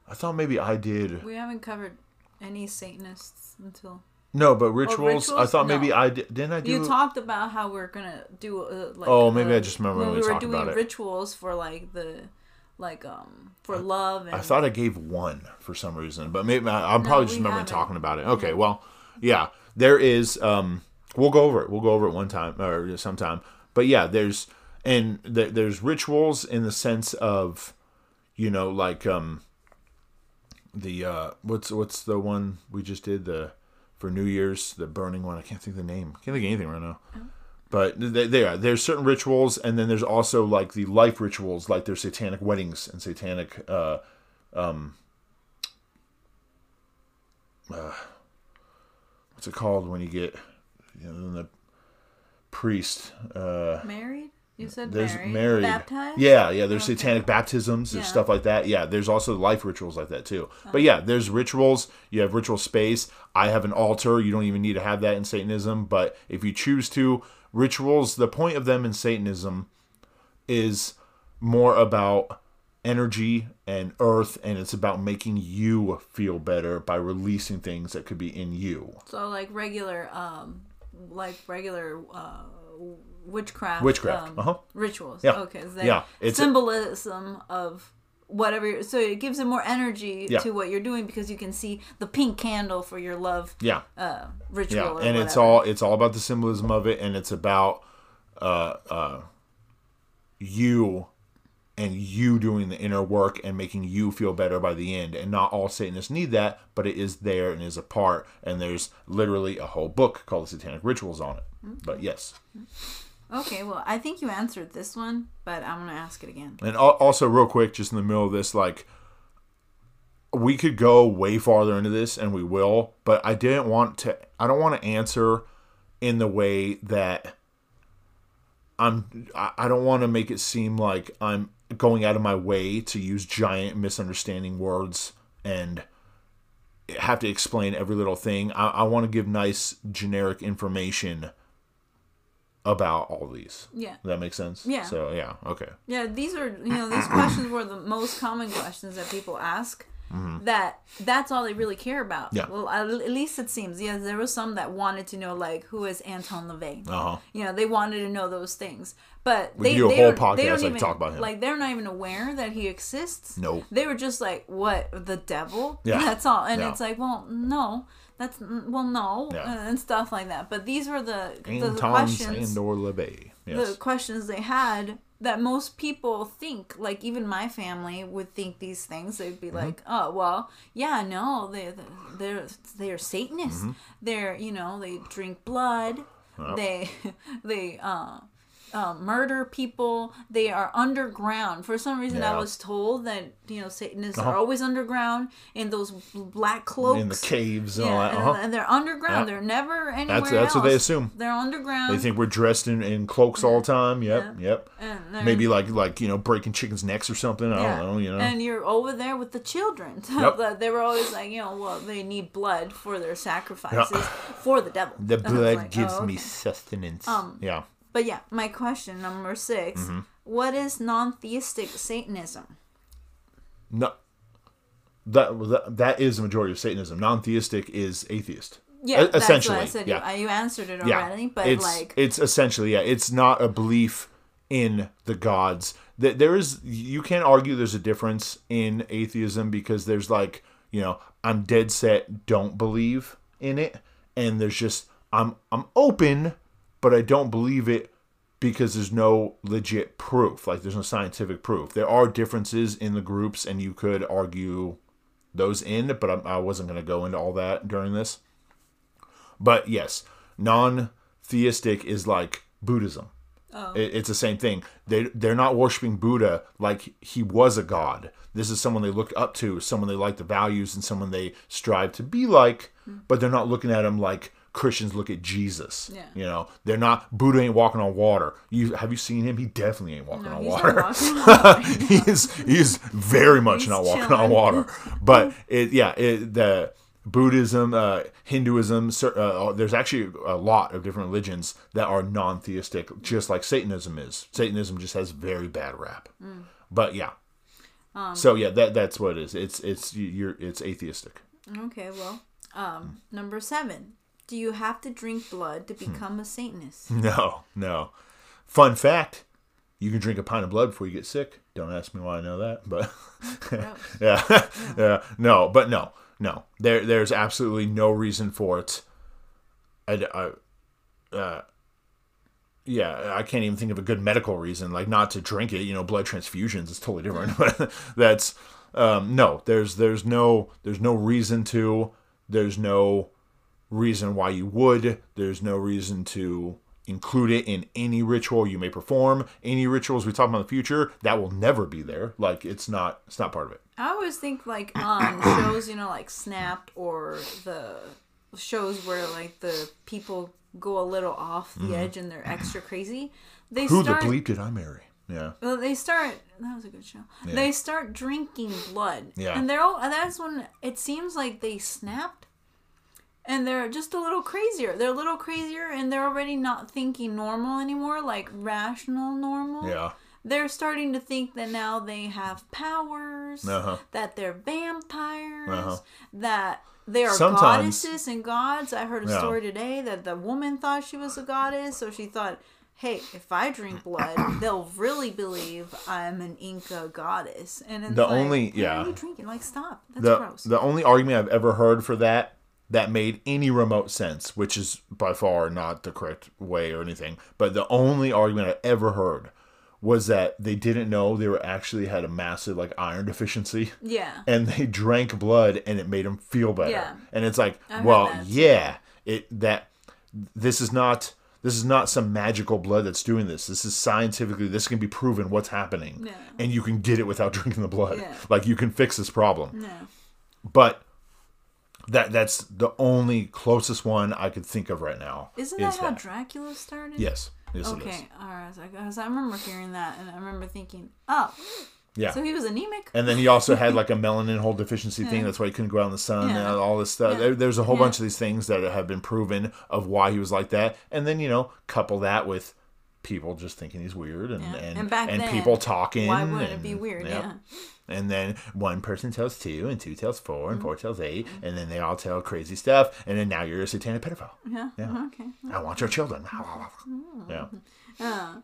I thought maybe I did. We haven't covered any Satanists until No, but rituals. I Oh, rituals? thought maybe No. I did. Didn't I do? you talked about how we're gonna do. Uh, like, Oh, maybe I just remember when we were doing rituals for like the, like um for love and I thought I gave one for some reason, but maybe I, I'm probably just remembering haven't. talking about it. Okay, well, yeah, there is. Um, we'll go over it. We'll go over it one time or sometime. But yeah, there's and th- there's rituals in the sense of, you know, like um, the uh, what's what's the one we just did the for New Year's the burning one. I can't think of the name. Can't think of anything right now. But they, they there, there's certain rituals, and then there's also like the life rituals, like there's satanic weddings and satanic uh, um, uh, what's it called when you get you know the priest uh married. You said there's married. married Baptized. yeah yeah there's Okay. satanic baptisms there's Yeah. stuff like that. Yeah there's also life rituals like that too. But yeah there's rituals. You have ritual space. I have an altar. You don't even need to have that in satanism. But if you choose to rituals the point of them in satanism is more about energy and earth and it's about making you feel better by releasing things that could be in you. So like regular, um, like regular uh, witchcraft. Witchcraft, um, uh-huh. Rituals. Yeah. Okay. So Yeah, it's a- symbolism of whatever. You're, so it gives it more energy Yeah. to what you're doing because you can see the pink candle for your love yeah uh, ritual. yeah and it's all it's all about the symbolism of it and it's about uh uh you and you doing the inner work and making you feel better by the end and not all satanists need that but it is there and is a part and there's literally a whole book called the satanic rituals on it but yes Okay. Well, I think you answered this one, but I'm gonna ask it again. And also, real quick, just in the middle of this, like, we could go way farther into this, and we will, but I didn't want to, I don't want to answer in the way that I'm, I don't want to make it seem like I'm going out of my way to use giant misunderstanding words and have to explain every little thing. I, I want to give nice generic information about all these. Yeah. That makes sense? Yeah. So, yeah, okay. Yeah, these are you know these questions were the most common questions that people ask. That that's all they really care about. Mm-hmm. Yeah. Well, at, least it seems. Yeah, there was some that wanted to know like who is Anton LaVey. Uh huh. You know, they wanted to know those things, but We they do a they whole don't- they podcast, don't like, even, talk about him. Like they're not even aware that he exists. Nope. They were just like, "What the devil?" Yeah. <laughs> That's all, and Yeah. it's like, well, no. That's well, no, Yeah. and stuff like that. But these were the, the questions Anton LaVey. the questions they had that most people think like even my family would think these things they'd Mm-hmm. be like oh well yeah no they they're they're satanists Mm-hmm. they're you know they drink blood they <laughs> they uh um, murder people. They are underground. For some reason, I was told that you know Satanists Uh-huh. are always underground in those black cloaks In the caves and all Yeah, that. and, Uh-huh. and they're underground. Yeah. They're never anywhere that's that's what they assume. They're underground. They think we're dressed in, in cloaks all the time. Yep, yep. and Maybe like like you know breaking chickens' necks or something. I don't know. You know. And you're over there with the children. <laughs> Yep. That they were always like, you know, well, they need blood for their sacrifices for the devil. the <laughs> And blood like, gives oh, me sustenance. Um, yeah. But yeah, my question number 6 Mm-hmm. What is non-theistic Satanism? No. That, that that is the majority of Satanism. Non-theistic is atheist. Yeah, E- that's essentially. what I said. yeah. You, you answered it yeah. already, but it's like, it's essentially yeah. It's not a belief in the gods. That there is you can't argue there's a difference in atheism because there's like, you know, I'm dead set don't believe in it and there's just I'm I'm open but I don't believe it because there's no legit proof. Like there's no scientific proof. There are differences in the groups and you could argue those in, but I, I wasn't going to go into all that during this. But yes, non theistic is like Buddhism. Oh. It, it's the same thing. They they're not worshiping Buddha like he was a god. This is someone they looked up to, someone they like the values, and someone they strive to be like. Hmm. But they're not looking at him like Christians look at Jesus. Yeah. You know, they're not Buddha ain't walking on water. You have you seen him? He definitely ain't walking No, on water. not walking on <laughs> water. he's he's very much He's not walking on water. But <laughs> it yeah, it, the Buddhism, uh, Hinduism, uh, there's actually a lot of different religions that are non-theistic, just like Satanism is. Satanism just has very bad rap. Mm. But yeah. Um, so yeah, that that's what it is. It's it's you're it's atheistic. Okay, well, um, number seven. Do you have to drink blood Hmm. to become a Satanist? <laughs> No, no. Fun fact: you can drink a pint of blood before you get sick. Don't ask me why I know that, but Gross. <laughs> yeah, <laughs> yeah, no, but no, no. There, there's absolutely no reason for it. I, I, uh, yeah, I can't even think of a good medical reason, like not to drink it. You know, blood transfusions is totally different. But that's um, no. There's there's no there's no reason to. There's no reason why you would. There's no reason to include it in any ritual you may perform. Any rituals we talk about in the future that will never be there. Like it's not it's not part of it. I always think like um, on <coughs> shows, you know, like Snapped or the shows where like the people go a little off the mm-hmm. edge and they're extra crazy. They. Who start. the bleep did I marry? Yeah. Well, they start. That was a good show. They start drinking blood, Yeah. and they're all. And that's when it seems like they snapped, and they're just a little crazier. They're a little crazier, and they're already not thinking normal anymore, like rational normal. Yeah. They're starting to think that now they have powers, Uh-huh. that they're vampires, Uh-huh. that they are Sometimes- goddesses and gods. I heard a Yeah. story today that the woman thought she was a goddess, so she thought, hey, if I drink blood, <clears throat> they'll really believe I'm an Inca goddess. And it's The like, only- yeah. are you drinking? Like, stop. That's the gross. the only argument I've ever heard for that that made any remote sense, which is by far not the correct way or anything, but the only argument I ever heard was that they didn't know they were actually had a massive like iron deficiency yeah. and they drank blood and it made them feel better. Yeah. And it's like, heard well, yeah, it that this is not this is not some magical blood that's doing this. This is scientifically this can be proven what's happening. Yeah. And you can get it without <laughs> drinking the blood. Yeah. Like you can fix this problem No. but that that's the only closest one I could think of right now. Isn't is that how Dracula started? Yes, yes, it is. Okay, all right. Because I remember hearing that, and I remember thinking, oh, Yeah, so he was anemic. and then he also had like a <laughs> melanin whole deficiency thing. That's why he couldn't go out in the sun Yeah. and all this stuff. Yeah. There's a whole Yeah. bunch of these things that have been proven of why he was like that. And then you know, couple that with people just thinking he's weird and Yeah. and, And back then, people talking. Why wouldn't it and- be weird? yep. Yeah. And then one person tells two, and two tells four, Mm-hmm. and four tells 8 and then they all tell crazy stuff, and then now you're a satanic pedophile. Yeah. Yeah. Okay. I want your children. Mm-hmm. Yeah.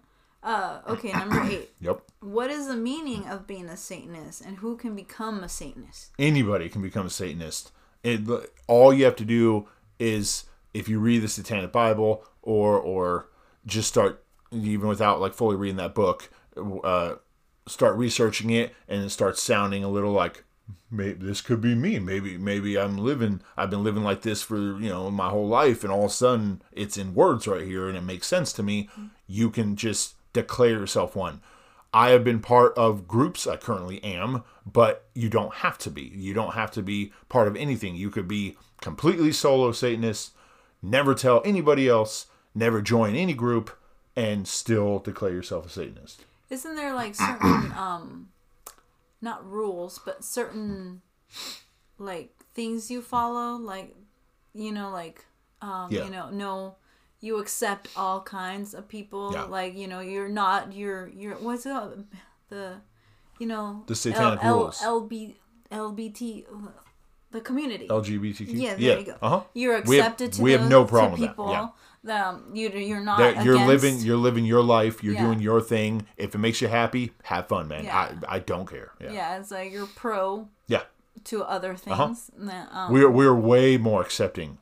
Uh, okay, number eight. <coughs> Yep. What is the meaning of being a Satanist, and who can become a Satanist? anybody can become a Satanist. It, all you have to do is if you read the Satanic Bible or or just start even without like fully reading that book, uh, start researching it and it starts sounding a little like maybe this could be me. Maybe maybe I'm living I've been living like this for you know my whole life and all of a sudden it's in words right here and it makes sense to me. You can just declare yourself one. I have been part of groups. I currently am, but you don't have to be. You don't have to be part of anything. You could be completely solo Satanist, never tell anybody else, never join any group, and still declare yourself a Satanist. Isn't there like certain <clears throat> um, not rules, but certain like things you follow, like you know, like um, Yeah. you know, no, you accept all kinds of people. Yeah. Like you know, you're not you're you're what's it the you know The satanic L, rules. L, LB, LBT. the community. LGBTQ. yeah, there you go. Uh huh. You're We have- accepted to we have no problem with that, people. yeah. Um, you you're not. That you're against- living you're living your life you're Yeah. doing your thing if it makes you happy have fun man Yeah. I, I don't care yeah Yeah, it's like you're pro yeah to other Uh-huh. things. um, we're we're way more accepting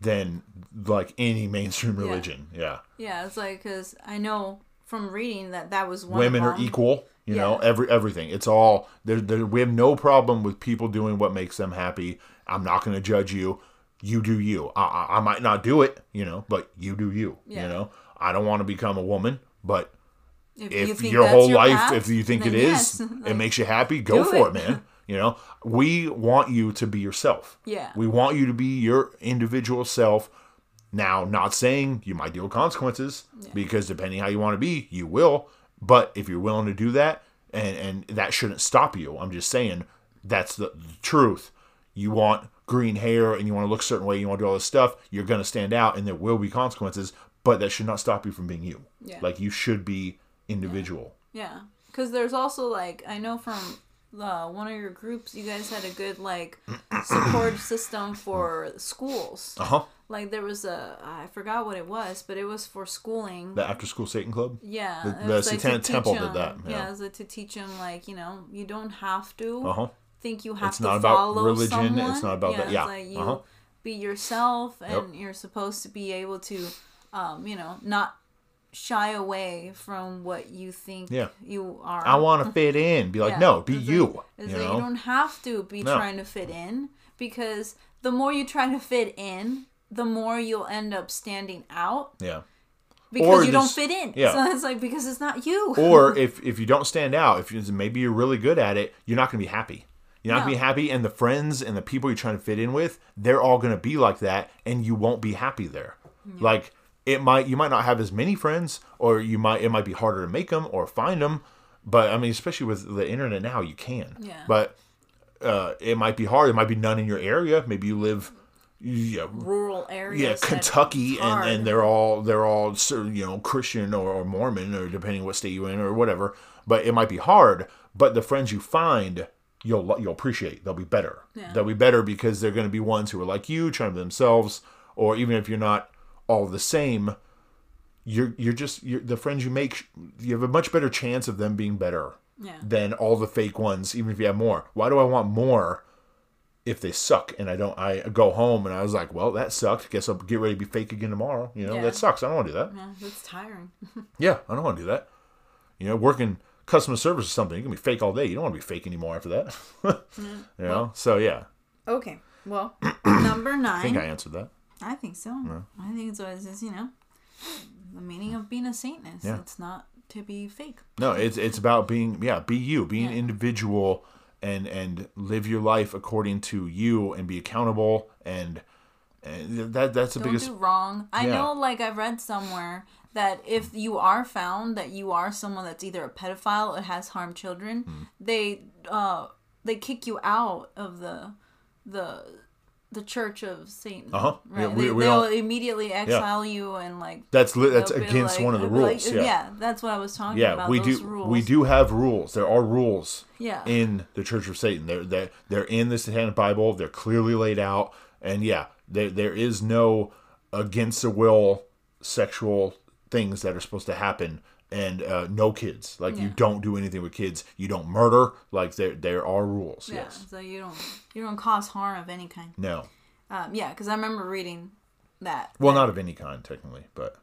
than like any mainstream religion yeah, yeah, it's like because I know from reading that that was one. women are equal you know every everything it's all there we have no problem with people doing what makes them happy i'm not going to judge you you do you I, I, I might not do it you know but you do you Yeah. you know i don't want to become a woman but If, if you your whole your life path, if you think it then is yes. <laughs> it makes you happy go for it. it, man <laughs> you know we want you to be yourself Yeah. we want you to be your individual self now not saying you might deal with consequences because depending how you want to be you will but if you're willing to do that and and that shouldn't stop you i'm just saying that's the, the truth you want green hair and you want to look a certain way you want to do all this stuff you're going to stand out and there will be consequences but that should not stop you from being you Yeah. like you should be individual Yeah, because there's also like I know from uh, one of your groups, you guys had a good like <clears throat> support system for schools. uh-huh Like there was a I forgot what it was, but it was for schooling. the after school satan club yeah, the- the like, Satanic Temple did that, Yeah, yeah. it was like to teach them like you know you don't have to uh-huh think you have It's to not about religion, Someone. it's not about that- yeah, like you uh-huh. be yourself, and Yep. you're supposed to be able to, um, you know, not shy away from what you think Yeah. you are. i want to <laughs> fit in be like Yeah, no be it's you like- you like you don't have to be No. trying to fit in because the more you try to fit in, the more you'll end up standing out yeah because Or you don't fit in. yeah. So it's like because it's not you. or <laughs> if if you don't stand out, if you, maybe you're really good at it, you're not going to be happy. You're not No. going to be happy, and the friends and the people you're trying to fit in with, they're all going to be like that, and you won't be happy there. Like it might, you might not have as many friends, or you might, it might be harder to make them or find them. But I mean, especially with the internet now, you can. Yeah. But uh, it might be hard. It might be none in your area. Maybe you live. Yeah, rural areas. yeah, Kentucky, and, and they're all they're all you know Christian or, or Mormon or depending what state you're in or whatever. But it might be hard. But the friends you find, you'll you'll appreciate. They'll be better. Yeah. They'll be better because they're going to be ones who are like you, trying to themselves, or even if you're not all the same, you're you're just you're, the friends you make. You have a much better chance of them being better Yeah. than all the fake ones. Even if you have more, why do I want more? If they suck and I don't, I go home and I was like, well, that sucked. Guess I'll get ready to be fake again tomorrow. You know, Yeah. that sucks. I don't want to do that. Yeah, it's tiring. <laughs> Yeah, I don't want to do that. You know, working customer service or something, you can be fake all day. You don't want to be fake anymore after that. <laughs> you know, so yeah, Okay. Well, <clears throat> number nine. I think I answered that. I think so. I think it's always just, you know, the meaning of being a Satanist. Yeah. It's not to be fake. No, it's it's about being yeah, be you, be an individual, and and live your life according to you, and be accountable, and and that that's the Don't biggest. do wrong. I Yeah. know, like, I've read somewhere that if you are found that you are someone that's either a pedophile or has harmed children, Hmm. they uh they kick you out of the the the Church of Satan. Uh-huh. Right. Yeah, we- they, don't- immediately exile you and like That's li- that's against like- one of the rules. like- yeah. that's what I was talking Yeah, about. we do. rules. We do have rules. There are rules. Yeah. In the Church of Satan, they're they're, they're in the Satanic Bible. They're clearly laid out, and yeah, there there is no against the will sexual things that are supposed to happen, and uh, no kids. Like you don't do anything with kids. You don't murder. Like there there are rules. Yeah, Yes. so you don't you don't cause harm of any kind. No. Um, yeah, because I remember reading that. Well, that not of any kind, technically, but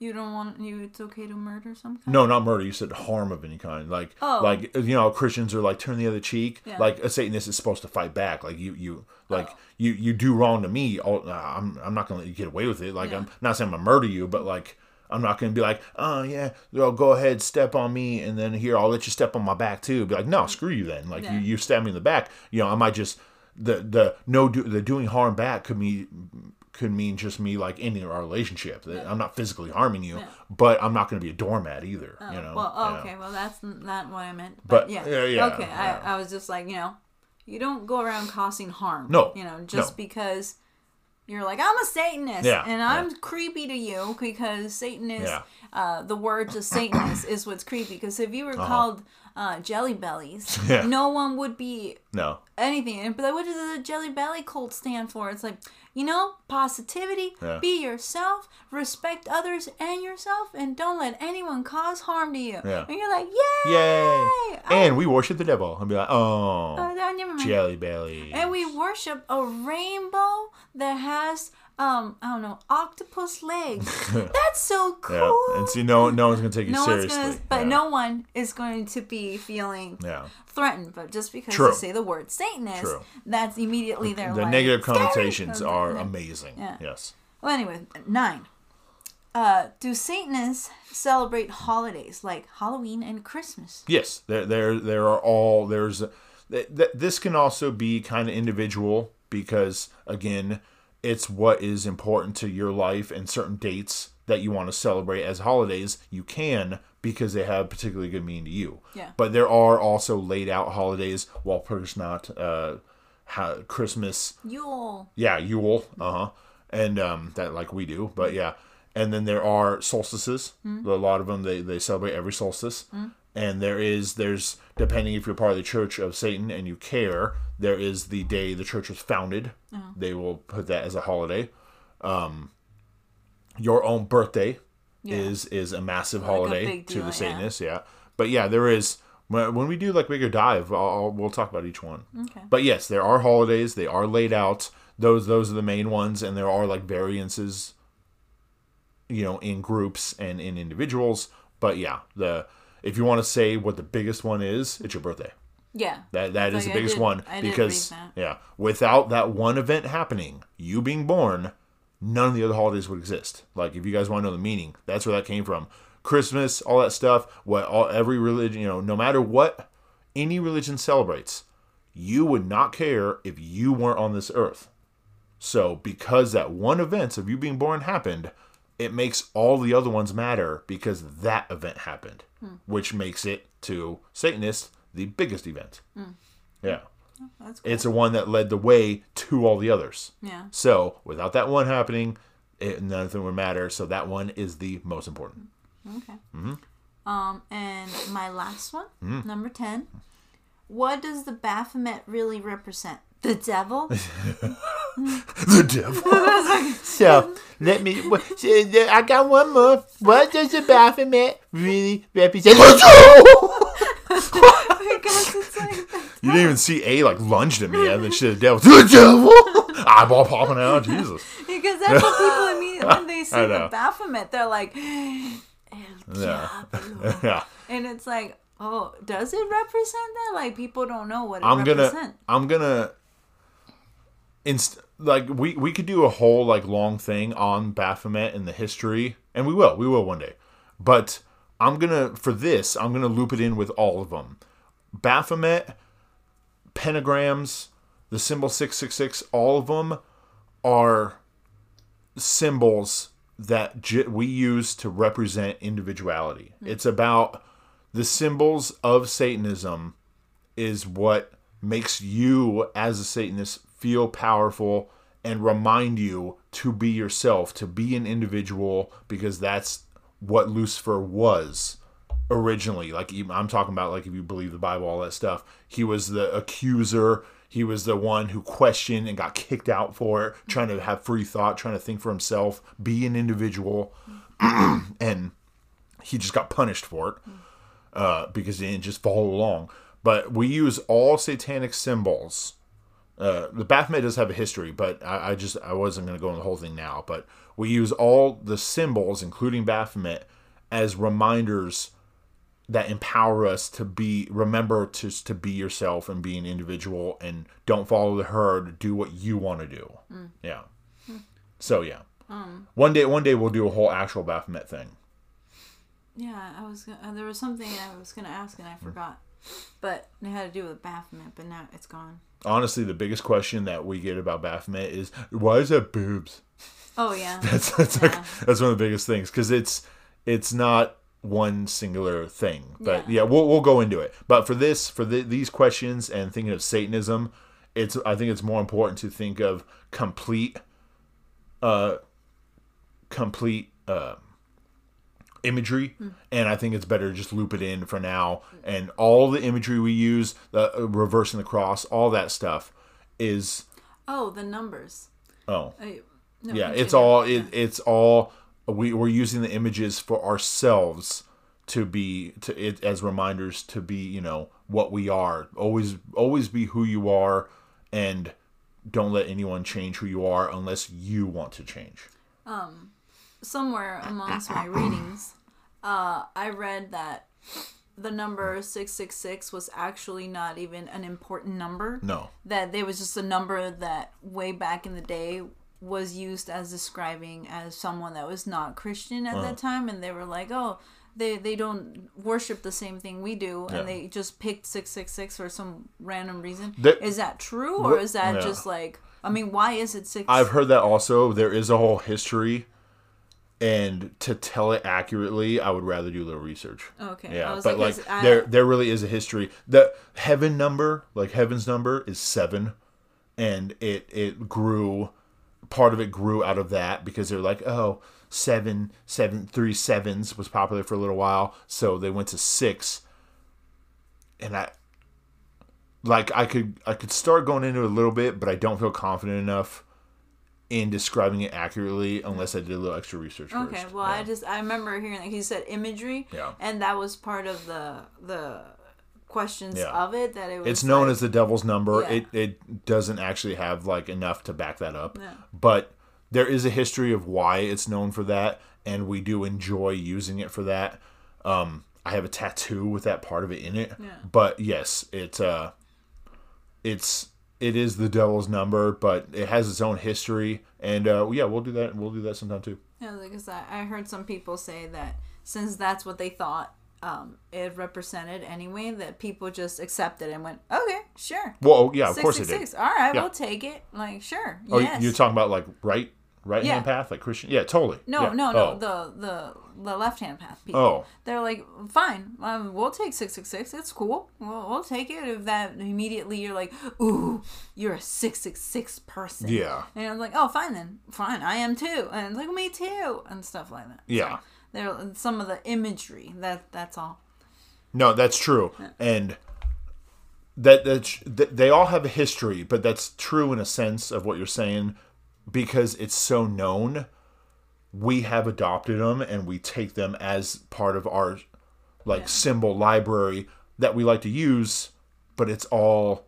You don't want you. It's okay to murder some kind. no, not murder. You said harm of any kind, like Oh. like you know, Christians are like turn the other cheek. Yeah. Like a Satanist is supposed to fight back. Like you, you like Oh. you, you do wrong to me. Oh, I'll, I'm I'm not gonna let you get away with it. Like Yeah. I'm not saying I'm gonna murder you, but like I'm not gonna be like, oh yeah, well, go ahead, step on me, and then here I'll let you step on my back too. Be like, no, screw you then. Like Yeah. you, you stab me in the back. You know, I might just the the no do, the doing harm back could mean could mean just me like ending our relationship. That I'm not physically harming you, Yeah. but I'm not gonna be a doormat either. Oh, you know. well, oh, Yeah. okay. Well, that's not what I meant. But, But, yeah. yeah, yeah, okay. yeah. I, I was just like, you know, you don't go around causing harm. No, You know, just no. because you're like, I'm a Satanist Yeah, and. I'm creepy to you because Satan is, Yeah. uh, the word to Satanist is what's creepy. Because if you were Uh-huh. called uh, jelly bellies, <laughs> Yeah. no one would be No. anything. But what does the Jelly Belly cult stand for? It's like, you know, positivity, Yeah. be yourself, respect others and yourself, and don't let anyone cause harm to you. Yeah. And you're like, yay! Yay! Oh, And we worship the devil. And be like, oh, oh, jelly belly. And we worship a rainbow that has, um, I don't know, octopus legs. <laughs> That's so cool. Yeah. And see, no, no one's gonna take you no seriously. one's gonna, but yeah. no one is going to be feeling Yeah. threatened. But just because True. you say the word Satanist, True. that's immediately they're The like, negative "Scary!" connotations Yeah. are amazing. Yeah. Yes. Well, anyway, nine. Uh, do Satanists celebrate holidays like Halloween and Christmas? Yes, there, there, there are all there's. Th- th- this can also be kind of individual because again, it's what is important to your life and certain dates that you want to celebrate as holidays. You can because they have particularly good meaning to you. Yeah. But there are also laid out holidays, while perhaps not uh, ha- Christmas Yule. yeah, Yule, uh huh, and um, that like we do, but yeah, and then there are solstices. A lot of them they they celebrate every solstice, and there is there's depending if you're part of the Church of Satan and you care, there is the day the church was founded. They will put that as a holiday. Um, your own birthday Yeah. is is a massive a holiday big to the. Satanists, yeah. But yeah, there is when when we do like bigger dive, I'll, I'll, we'll talk about each one. Okay. But yes, there are holidays. They are laid out. Those those are the main ones, and there are like variances, you know, in groups and in individuals. But yeah, the if you want to say what the biggest one is, it's your birthday. Yeah. That that is Like, the biggest did- one I because yeah, without that one event happening, you being born, none of the other holidays would exist. Like if you guys want to know the meaning, that's where that came from. Christmas, all that stuff, what all every religion, you know, no matter what any religion celebrates, you would not care if you weren't on this earth. So because that one event of you being born happened, it makes all the other ones matter because that event happened, which makes it to Satanists the biggest event. Yeah. That's cool. It's the one that led the way to all the others. yeah. So without that one happening, it, nothing would matter. So that one is the most important. Okay. Mm-hmm. Um, and my last one, Mm. number ten. What does the Baphomet really represent? The devil? <laughs> The devil. <laughs> so let me. I got one more. What does the Baphomet really represent? <laughs> because it's like You didn't even see A like lunged at me and then she the devil. The devil. Ah, Eyeball popping out. Jesus. because that's what people immediately when they see the. Baphomet, they're like El Yeah. Yeah. And it's like, oh, does it represent that? Like people don't know what it I'm gonna. I'm gonna inst like we we could do a whole like long thing on Baphomet and the history, and we will we will one day. But I'm gonna for this I'm gonna loop it in with all of them. Baphomet, pentagrams, the symbol six six six, all of them are symbols that j- we use to represent individuality. Hmm. It's about the symbols of Satanism is what makes you as a Satanist feel powerful and remind you to be yourself, to be an individual, because that's what Lucifer was originally. Like I'm talking about, like if you believe the Bible, all that stuff. He was the accuser. He was the one who questioned and got kicked out for it, trying to have free thought, trying to think for himself, be an individual, <clears throat> and he just got punished for it uh, because he didn't just follow along. But we use all satanic symbols. Uh, the Baphomet does have a history, but I, I just I wasn't going to go into the whole thing now. But we use all the symbols, including Baphomet, as reminders that empower us to be remember to to be yourself and be an individual and don't follow the herd. Do what you want to do. Yeah. So yeah. One day, one day we'll do a whole actual Baphomet thing. Yeah, I was. Gonna, uh, there was something I was gonna ask and I forgot, but it had to do with Baphomet. But now it's gone. Honestly, the biggest question that we get about Baphomet is why is that boobs? Oh yeah. <laughs> That's that's like that's one of the biggest things because it's it's not one singular thing. But yeah, Yeah. we'll we'll go into it. But for this, for the, these questions and thinking of Satanism, it's I think it's more important to think of complete, uh, complete uh, imagery and i think it's better to just loop it in for now. And all the imagery we use the uh, reversing the cross all that stuff is Oh, the numbers. oh. I, no, yeah it's all it, it's all we, we're using the images for ourselves to be to it as reminders to be you know what we are. Always always be who you are and don't let anyone change who you are unless you want to change somewhere amongst my readings, uh, I read that the number 666 was actually not even an important number. no That there was just a number that way back in the day was used as describing as someone that was not Christian at Uh-huh. that time. And they were like, oh, they, they don't worship the same thing we do. Yeah. And they just picked 666 for some random reason. That- is that true? Or is that yeah. just like, I mean, why is it 6 I've heard that also. There is a whole history, and to tell it accurately, I would rather do a little research. Oh, okay. I Yeah, was but like I- there, there really is a history. The heaven number, like heaven's number, is seven, and it it grew. Part of it grew out of that because they're like, oh, seven, seven, three sevens was popular for a little while, so they went to six, and I like I could I could start going into it a little bit, but I don't feel confident enough in describing it accurately unless I did a little extra research first. Okay, well, Yeah. I just I remember hearing like he said imagery, Yeah. and that was part of the the questions Yeah. of it that it was. it's known like- as the devil's number. Yeah. It it doesn't actually have like enough to back that up. But there is a history of why it's known for that, and we do enjoy using it for that. Um, I have a tattoo with that part of it in it. Yeah. But yes, it uh, it's it is the devil's number, but it has its own history, and uh, yeah, we'll do that. We'll do that sometime too. Yeah, because I, I heard some people say that since that's what they thought um, it represented anyway, that people just accepted and went, okay, sure. Well, yeah, of course it did. 666. All right, Yeah. we'll take it. Like, sure. Oh, yes. you're talking about like right right hand Yeah. path, like Christian? Yeah, totally. no, Yeah. no, no. Oh. The the the left hand path people. Oh. They're like, fine, um, we'll take six six six. It's cool. We'll, we'll take it. If that immediately you're like, ooh, you're a six six six person. Yeah. And I'm like, oh, fine then, fine, I am too, and like me too, and stuff like that. Yeah. So there, some of the imagery. That that's all. No, that's true, and that that's th- they all have a history, but that's true in a sense of what you're saying because it's so known. We have adopted them and we take them as part of our like Yeah. symbol library that we like to use, but it's all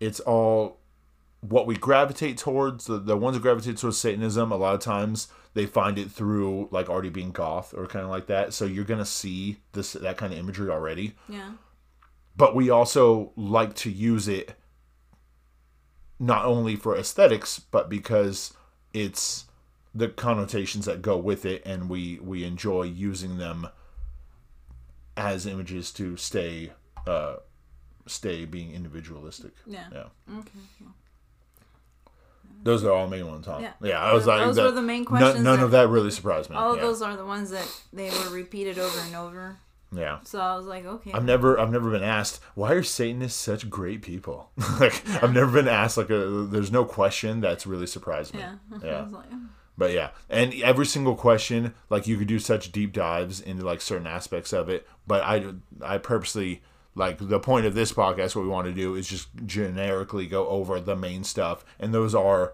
it's all what we gravitate towards. The, the ones that gravitate towards Satanism, a lot of times they find it through like already being goth or kind of like that. So you're gonna see this that kind of imagery already. Yeah. But we also like to use it not only for aesthetics, but because it's the connotations that go with it, and we we enjoy using them as images to stay uh, stay being individualistic. Yeah. Yeah. Okay. well, Those are all main ones, huh? Yeah. I was Those- like, those that- were the main none- questions None, that- of that really surprised me. All of yeah. those are the ones that they were repeated over and over. Yeah. So I was like, okay. I've never, I've never been asked why are Satanists such great people. <laughs> like, I've never been asked like a. There's no question that's really surprised me. yeah. <laughs> Yeah. like, oh. But yeah, and every single question, like you could do such deep dives into like certain aspects of it. But I, I purposely like the point of this podcast. What we want to do is just generically go over the main stuff, and those are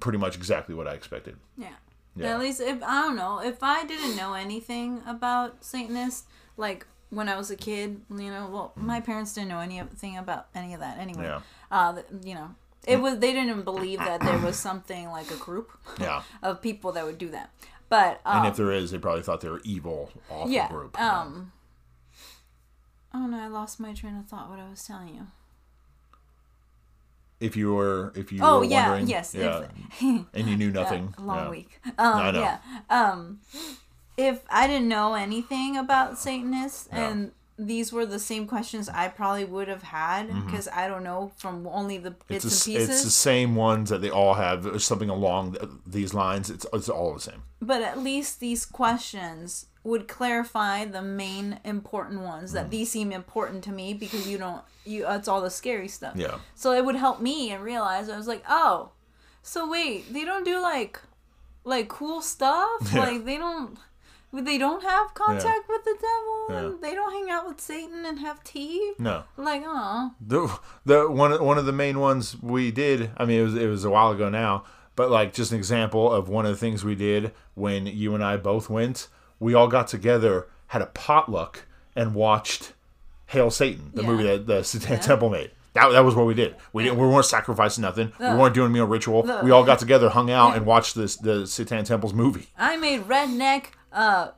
pretty much exactly what I expected. Yeah. Yeah. At least if I don't know if I didn't know anything about Satanists, like when I was a kid, you know, well, my parents didn't know anything about any of that anyway. Yeah. Uh, you know, it was they didn't even believe that there was something like a group Yeah, <laughs> of people that would do that. But um, and if there is, they probably thought they were evil, awful yeah, group. um. Oh no! I lost my train of thought. What I was telling you. if you were, if you Oh were yeah, wondering, yes. yeah, If, <laughs> and you knew nothing. long yeah. week. Um, I know. Yeah. Um, if I didn't know anything about Satanists Yeah. and these were the same questions I probably would have had because I don't know from only the bits Mm-hmm. It's, and pieces. it's the same ones that they all have. There's something along th- these lines. It's it's all the same. but at least these questions would clarify the main important ones Mm. that these seem important to me because you don't you it's all the scary stuff. Yeah. So it would help me and realize I was like, oh, so wait, they don't do like like cool stuff. <laughs> Yeah. Like they don't They don't have contact with the devil. Yeah. And they don't hang out with Satan and have tea. No. Like, oh, the the one one of the main ones we did. I mean, it was it was a while ago now, but like just an example of one of the things we did when you and I both went. We all got together, had a potluck, and watched Hail Satan, the Yeah. movie that the Satanic Temple made. That, that was what we did. We didn't. We weren't sacrificing nothing. we weren't doing a meal ritual. we all got together, hung out, and watched this the Satan Temple's movie. I made redneck uh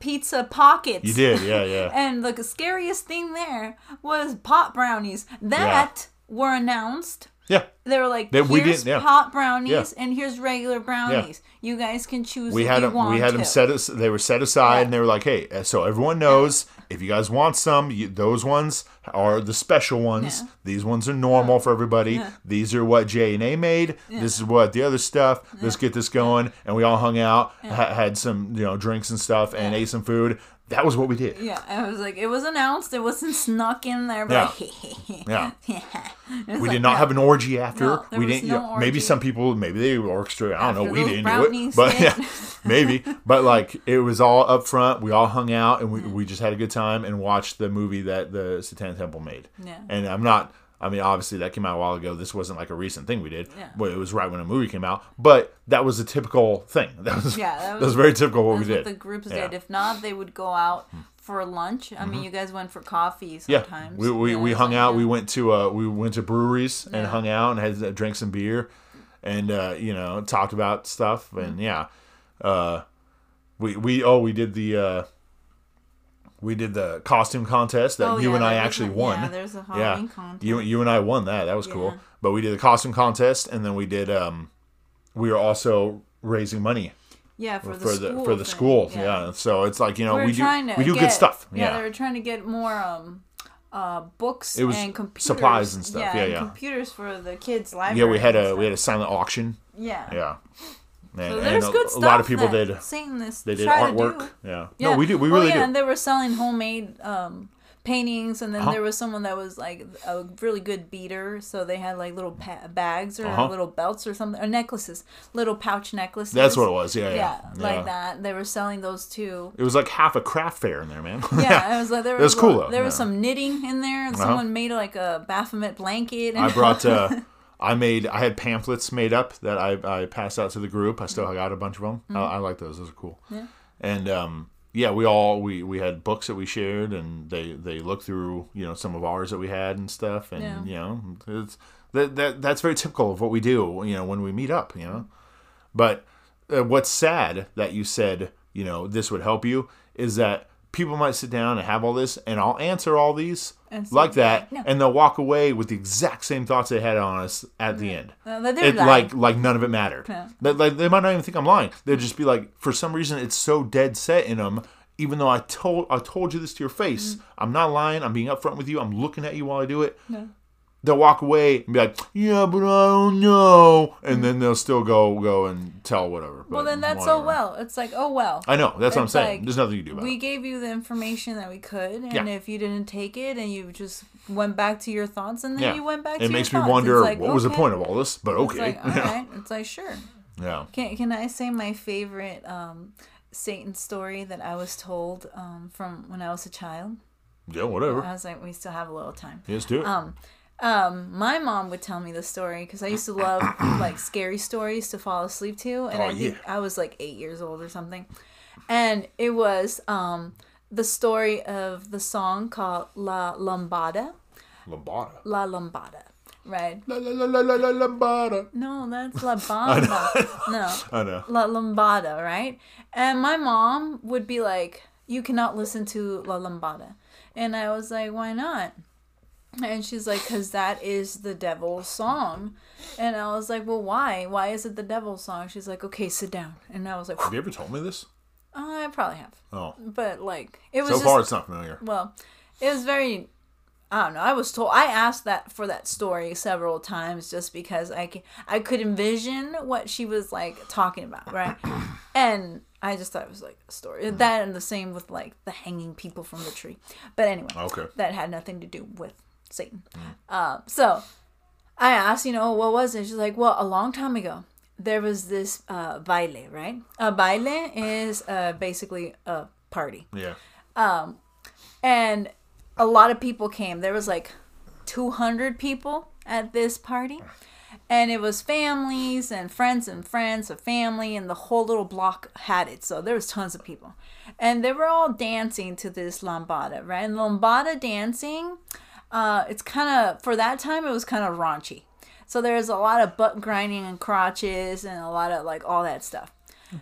pizza pockets. You did, yeah, yeah. <laughs> And the scariest thing there was pot brownies that were announced. Yeah, They were like, That we here's didn't- yeah. pot brownies Yeah. and here's regular brownies. You guys can choose. we had you them. want We had to. them set. As, they were set aside, Yeah. and they were like, "Hey, so everyone knows if you guys want some, you, those ones are the special ones. Yeah. These ones are normal for everybody. These are what J and A made. This is what the other stuff. Let's get this going." And we all hung out, ha- had some you know drinks and stuff, and ate some food. That was what we did. Yeah, I was like, it was announced. It wasn't snuck in there. But Yeah. <laughs> yeah. <laughs> We like, did not have an orgy after. No, we didn't. no you know, maybe some people, maybe they orchestrated. I don't know. We didn't do it, but yeah, maybe. <laughs> But like it was all up front. We all hung out and we, we just had a good time and watched the movie that the Satan Temple made. Yeah. And I'm not. I mean, obviously that came out a while ago. This wasn't like a recent thing we did. Yeah. But it was right when a movie came out. But that was a typical thing. <laughs> That was Yeah, that that was- was, very typical what we That's what did. the groups Yeah. did. If not, they would go out for lunch. I mean, you guys went for coffee sometimes. Yeah, we, we, Yeah, we hung out. We went to uh we went to breweries and hung out and had uh, drank some beer, and uh, you know talked about stuff Mm-hmm. and yeah, uh, we we oh we did the uh, we did the costume contest that Oh, you yeah, and I actually a- won. yeah, there's a Yeah. Halloween contest. You you and I won that. That was cool. But we did the costume contest and then we did um we were also raising money Yeah, for the for the school for the thing. school. Yeah. So it's like you know We we, do we do get, good stuff. Yeah, Yeah. they were trying to get more um uh books It was and computers. supplies and stuff. Yeah, and yeah. Computers for the kids' library. Yeah, we had a we had a silent auction. yeah. Yeah. And, So there's a, good a stuff. lot of people did Satanists they did artwork. Yeah. Yeah. No, we do. We really yeah, do. and they were selling homemade um, paintings, and then Uh-huh. there was someone that was like a really good beater, so they had like little pa- bags or Uh-huh. little belts or something, or necklaces, little pouch necklaces. That's what it was. Yeah, Yeah, yeah. like Yeah. that. They were selling those too. It was like half a craft fair in there, man. <laughs> Yeah, it was like there <laughs> It was was, cool, though, There was some knitting in there, and Uh-huh. someone made like a Baphomet blanket. And I brought. Uh, <laughs> I made. I had pamphlets made up that I, I passed out to the group. I still got a bunch of them. I, I like those. Those are cool. Mm-hmm. Yeah. And um, yeah, we all we, we had books that we shared, and they they looked through you know some of ours that we had and stuff, and Yeah. you know it's that, that that's very typical of what we do. You know when we meet up, you know. But uh, what's sad that you said, you know, this would help you is that people might sit down and have all this, and I'll answer all these say, like that, no. and they'll walk away with the exact same thoughts they had on us at the end. Uh, It, like like none of it mattered. Yeah. That- like, they might not even think I'm lying. They'd just be like, for some reason, it's so dead set in them. Even though I told I told you this to your face, Mm. I'm not lying. I'm being upfront with you. I'm looking at you while I do it. They'll walk away and be like, "Yeah, but I don't know," and then they'll still go go and tell whatever. well, then that's so whatever. well. It's like, oh well. I know. That's what I'm saying. like, There's nothing you do about we it. gave you the information that we could, and Yeah. if you didn't take it and you just went back to your thoughts, and then Yeah. you went back. to It makes me thoughts. wonder like, what was the point of all this. But It's okay, like, all <laughs> right. It's like sure. yeah. Can Can I say my favorite um, Satan story that I was told um, from when I was a child? Yeah, whatever. I was like, we still have a little time. Let's do it. Um, um, my mom would tell me the story because I used to love <coughs> like scary stories to fall asleep to, and Oh, I think. I was like eight years old or something, and it was um the story of the song called La Lambada, Lambada. La Lambada, right? La la la la la la lambada. No, that's La <laughs> Bamba. no, I know. La Lambada, right? And my mom would be like, "You cannot listen to La Lambada," and I was like, "Why not?" And she's like, "Cause that is the devil's song," and I was like, "Well, why? Why is it the devil's song?" She's like, "Okay, sit down," and I was like, Have you ever told me this? <sighs> "I probably have," Oh, but like, it was so just, far it's not familiar. well, it was very. I don't know. I was told. I asked that for that story several times just because I can, I could envision what she was like talking about, right? <coughs> And I just thought it was like a story. That and the same with like the hanging people from the tree. But anyway, Okay. that had nothing to do with Satan. Uh, so I asked, you know, what was it? She's like, well, a long time ago, there was this uh, baile, right? A baile is uh, basically a party. Yeah. Um, and a lot of people came. There was like 200 people at this party. And it was families and friends and friends of family, and the whole little block had it. So there was tons of people. And they were all dancing to this lambada, right? And lambada dancing, uh, it's kind of, for that time, it was kind of raunchy. So there's a lot of butt grinding and crotches and a lot of like all that stuff.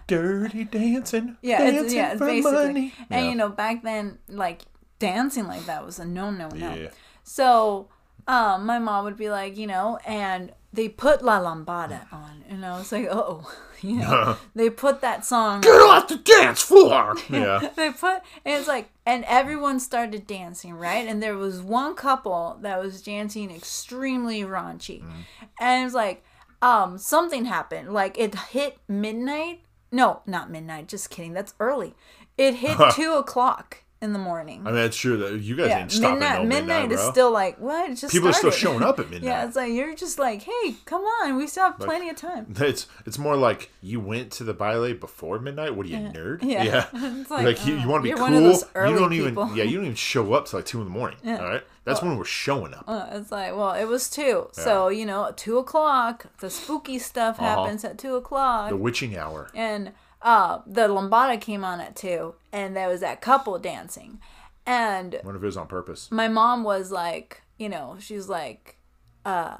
Dirty dancing. Yeah, dancing it's, yeah, it's for basically. money. And Yeah. you know, back then, like dancing like that was a no, no, no. Yeah. So, um, my mom would be like, you know, and they put La Lambada on, and I was like, oh, <laughs> you know, they put that song. Get off the dance floor. Yeah. <laughs> They put, and it's like, and everyone started dancing, right? And there was one couple that was dancing extremely raunchy, Mm-hmm. and it was like, um, something happened. Like it hit midnight. No, not midnight. Just kidding. That's early. It hit <laughs> two o'clock in the morning. I mean, that's true that you guys yeah, didn't stop midnight. at no midnight, midnight is still like what? Just People are still showing up at <laughs> midnight. Yeah, it's like you're just like, hey, come on, we still have plenty of time. <laughs> It's it's more like you went to the baile before midnight. What are you nerd? Yeah. <laughs> like, It's like, you, you want to be cool. one of those you don't people. even yeah you don't even show up till like two in the morning. All right, that's when we're showing up. Uh, it's like, well, it was two, so you know, two o'clock, the spooky stuff Uh-huh. happens at two o'clock, the witching hour. and uh, the lambada came on at two, and there was that couple dancing, and I wonder if it was on purpose. my mom was like, you know, she's like, uh,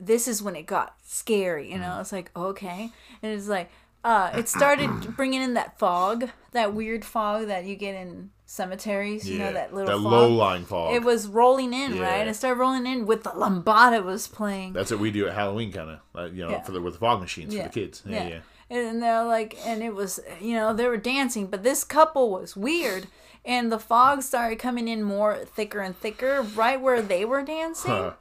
this is when it got scary, you know. Mm. It's like okay, and it's like, uh, it started <clears throat> bringing in that fog, that weird fog that you get in cemeteries, you know, that little fog. low line fog. It was rolling in, Yeah. right? It started rolling in with the lambada was playing. That's what we do at Halloween, kind of. Like, you know, Yeah. for the with the fog machines Yeah. for the kids. Yeah, yeah. And they're like, and it was, you know, they were dancing, but this couple was weird. And the fog started coming in more thicker and thicker right where they were dancing. Huh.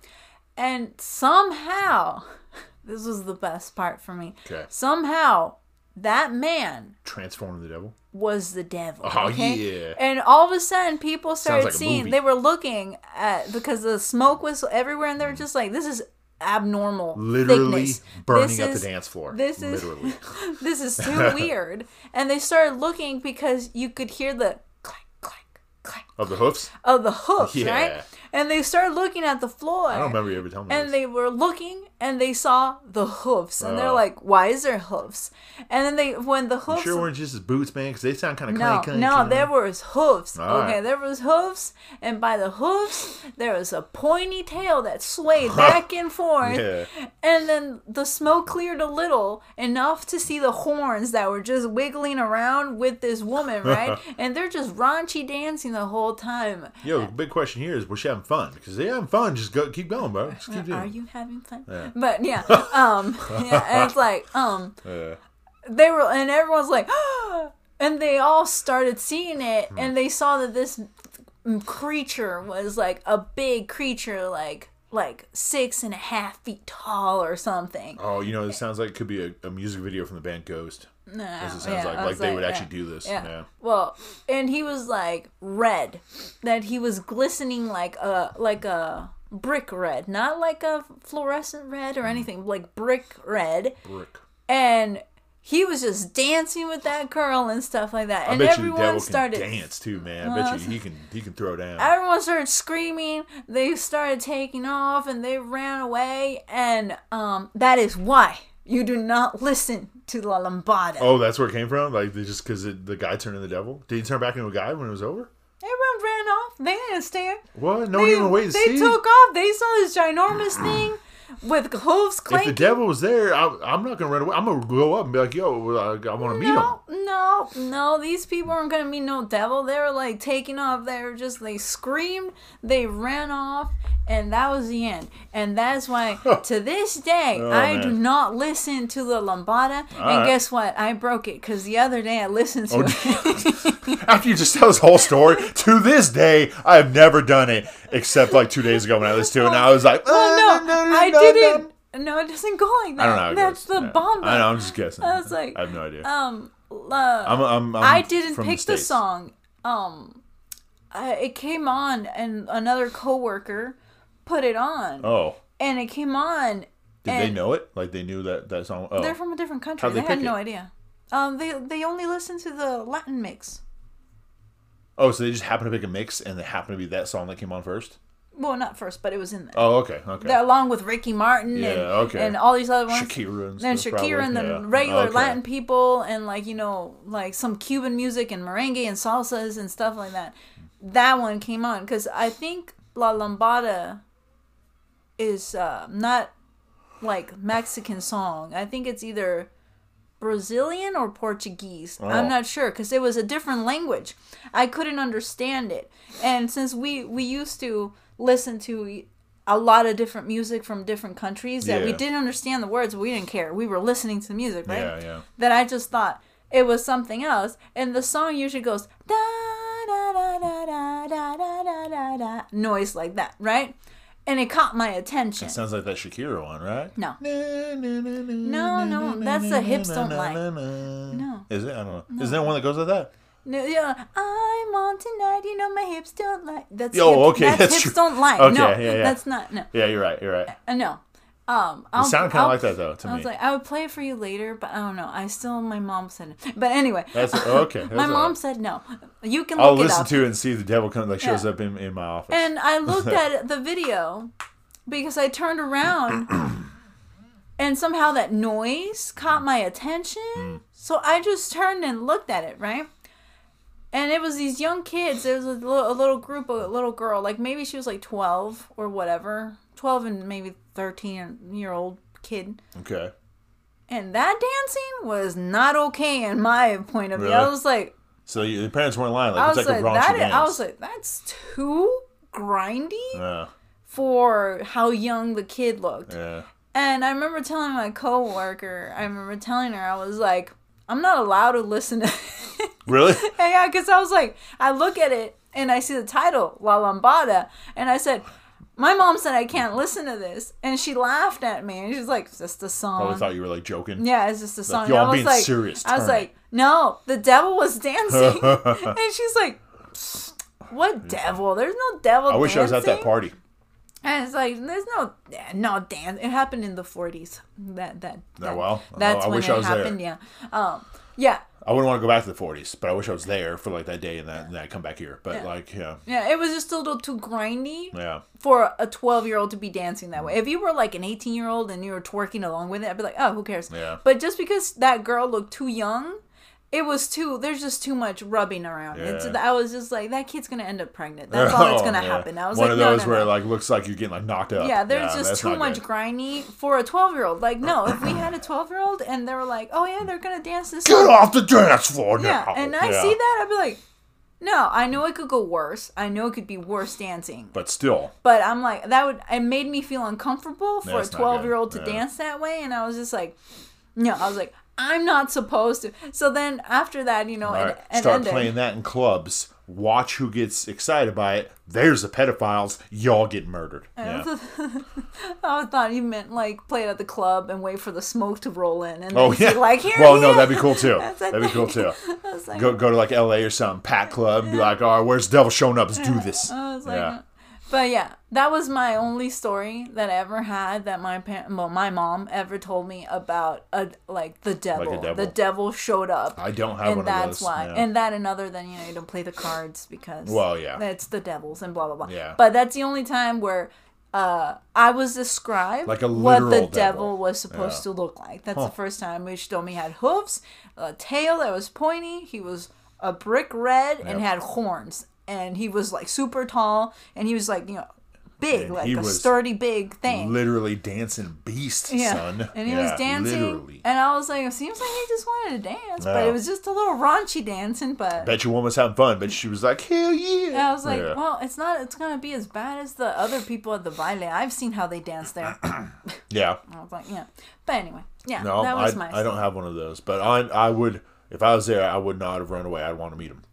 And somehow, <laughs> this was the best part for me. Okay. Somehow, that man Transform the devil. was the devil. Oh, okay? yeah. And all of a sudden, people started like seeing. They were looking at because the smoke was everywhere, and they were mm. just like, "This is abnormal." Literally thickness. burning This up is- the dance floor. This is Literally. <laughs> this is too <laughs> weird. And they started looking because you could hear the clack clack clack of the hoofs. of the hoofs, Yeah. right? And they started looking at the floor. I don't remember you ever telling me And this. they were looking and they saw the hoofs and they're Uh. like, "Why is there hoofs?" And then they when the hoofs sure weren't just his boots, man, because they sound kind of no, clank, clank. no, you know? there was hoofs. All okay, right. there was hoofs, and by the hoofs, there was a pointy tail that swayed <laughs> back and forth. Yeah. And then the smoke cleared a little, enough to see the horns that were just wiggling around with this woman, right? <laughs> and they're just raunchy dancing the whole time. Yo, big question here is, was she having fun? Because they having fun. Just go, keep going, bro. Just keep doing. Are you having fun? Yeah. But yeah, <laughs> um, yeah, and it's like, <laughs> um, Uh, they were and everyone's like <gasps> and they all started seeing it Hmm. and they saw that this creature was like a big creature like like six and a half feet tall or something oh, you know, it sounds like it could be a, a music video from the band Ghost. Nah, As it sounds yeah, like, like they would yeah, actually do this. yeah. Yeah. well and he was like red that he was glistening like a like a brick red not like a fluorescent red or anything like brick red Brick. and he was just dancing with that girl and stuff like that I and bet you the everyone devil started can dance too, man. I bet you <laughs> he can he can throw down. everyone started screaming they started taking off and they ran away and um that is why you do not listen to la lambada oh, that's where it came from. Like they just because the guy turned into the devil. Did he turn back into a guy when it was over? everyone ran off they didn't stay What? No they, one even waited to they see. took off they saw this ginormous thing <clears throat> with hooves if the devil was there, I, I'm not gonna run away. I'm gonna go up and be like, "Yo, uh, I, I want to meet him." no, no, no. These people aren't gonna meet no devil. They were like taking off. They were just they screamed. They ran off, and that was the end. And that's why <laughs> to this day Oh, I do not listen to the lambada. and right. guess what? I broke it because the other day I listened to Oh, it. <laughs> After you just tell this whole story, to this day, I have never done it except like two days ago when I listened to it, and I was like, well, "Uh, no, no, I didn't. No, it doesn't go like that. I don't know. That's the bomb. I know. I'm just guessing. I was like, I have no idea. Um, uh, I'm, I'm, I'm I didn't pick the, States. song. Um, it came on, and another coworker put it on, Oh, and it came on, Did they know it? Like they knew that that song? Oh, They're from a different country. How'd they They, had no idea. Um, they they only listened to the Latin mix. oh, so they just happened to pick a mix, and it happened to be that song that came on first. Well, not first, but it was in there. Oh, okay, okay. That- along with Ricky Martin Yeah, and, okay. and all these other ones. Shakira and and Shakira probably, and the yeah. regular Okay. Latin people and like you know like some Cuban music and merengue and salsas and stuff like that. That one came on because I think La Lambada is uh, not like Mexican song. I think it's either Brazilian or Portuguese. Oh. I'm not sure because it was a different language. I couldn't understand it, and since we we used to listen to a lot of different music from different countries that we didn't understand the words, we didn't care. We were listening to the music, right? Yeah, yeah. That I just thought it was something else, and the song usually goes da da da da da da da da da noise like that, right? And it caught my attention. It sounds like that Shakira one, right? No. No, no, that's the Hips Don't Lie. No. Is it? I don't know. Is there one that goes like that? No, yeah, I'm on tonight. You know my hips don't lie. That's Oh, hip- okay, That's, that's hips true. don't lie. Okay, no, yeah, yeah. that's not. No, Yeah, you're right. You're right. uh, no. Um, It I'll, sounded kind of like that though to I me. I was like, I would play it for you later, but I don't know. I still, my mom said it. But anyway, That's <laughs> okay. That's my mom right. said no. You can I'll it listen to it and see if the devil comes like shows Yeah. up in, in my office. And I looked <laughs> at the video because I turned around <clears throat> and somehow that noise caught my attention. Mm. So I just turned and looked at it, right? And it was these young kids. There was a little, a little group, a little girl, like maybe she was like 12 or whatever. 12 and maybe 13 year old kid. okay. And that dancing was not okay in my point of view. I was like, So you, the parents weren't lying. I was it's like, like, a that. dance. I was like, that's too grindy yeah, for how young the kid looked. yeah. And I remember telling my coworker, I remember telling her, I was like, I'm not allowed to listen to <laughs> Really? Yeah, because I was like, I look at it and I see the title, La Lambada, and I said, my mom said I can't listen to this. And she laughed at me and she's like, it's just a Probably song. thought you were like joking. Yeah, it's just a song. yo, And I'm I was being like, serious. I was like, no, the devil was dancing. <laughs> and she's like, what devil? There's no devil I wish I was at that party. And it's like there's no no dance. It happened in the 40s. That that. that well. That's I when it I was there. happened. Yeah. Um. Yeah. I wouldn't want to go back to the 40s, but I wish I was there for like that day and that and then I come back here. But like, yeah, Yeah. It was just a little too grindy yeah. for a 12 year old to be dancing that way. If you were like an 18 year old and you were twerking along with it, I'd be like, oh, who cares? Yeah. But just because that girl looked too young. It was too. There's just too much rubbing around. Yeah. I was just like, that kid's gonna end up pregnant. That's <laughs> all that's Oh, gonna yeah. happen. I was one like, of those no, where no. it like looks like you're getting like knocked up. Yeah, there's just too much good. grindy for a 12 year old. Like, no, if we <clears throat> had a 12 year old and they were like, oh yeah, they're gonna dance this Get song. off the dance floor Yeah, now. and I Yeah. see that, I'd be like, no, I know it could go worse. I know it could be worse dancing. But still, But I'm like, that would, it made me feel uncomfortable for a 12 year old to. Yeah. dance that way. And I was just like, no, I was like, I'm not supposed to. So then after that, you know, all and, and start ended. playing that in clubs. Watch who gets excited by it. There's the pedophiles. Y'all get murdered. Yeah. <laughs> I thought you meant like play it at the club and wait for the smoke to roll in. And Oh yeah. like, here well, no, is. that'd be cool <laughs> too. That'd be cool too. <laughs> Like, Go go to like L.A. or something, Pat Club, and be like, all right, where's the devil showing up? Let's do this. I was like, yeah. But yeah, that was my only story that I ever had that my parent, well, my mom ever told me about a like the devil. devil. The devil showed up. I don't have and one that's of those. why, and that and other than you know you don't play the cards because Well, yeah. that's the devils and blah blah blah. Yeah. But that's the only time where uh, I was described Like a what the devil, devil. was supposed Yeah. to look like. That's the first time which told me he had hooves, a tail that was pointy. He was a brick red and had horns, and he was like super tall, and he was like you know big, And like a sturdy big thing. literally dancing beast, yeah, son. and he Yeah, was dancing, Literally. and I was like, it seems like he just wanted to dance, but it was just a little raunchy dancing. But Bet your woman was having fun, but she was like, hell yeah. And I was like, Yeah. well, it's not. It's gonna be as bad as the other people at the baile. I've seen how they dance there. <clears throat> yeah. I was like, yeah. But anyway, yeah, No, that I, was my. I don't have one of those. But I, I would, if I was there, I would not have run away. I'd want to meet him.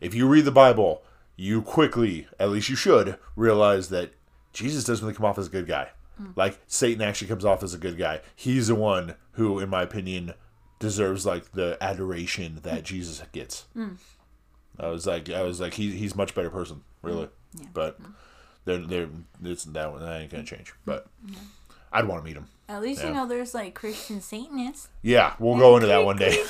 If you read the Bible, you quickly, at least you should, realize that Jesus doesn't really come off as a good guy. Hmm. Like Satan actually comes off as a good guy. He's the one who, in my opinion, deserves like the adoration that Hmm. Jesus gets. I was like, I was like, he, he's a much better person, really. Hmm. But they're, they're, it's that one that ain't gonna change. But I'd want to meet him. At least Yeah. you know there's like Christian Satanists. Yeah, we'll go into that one day.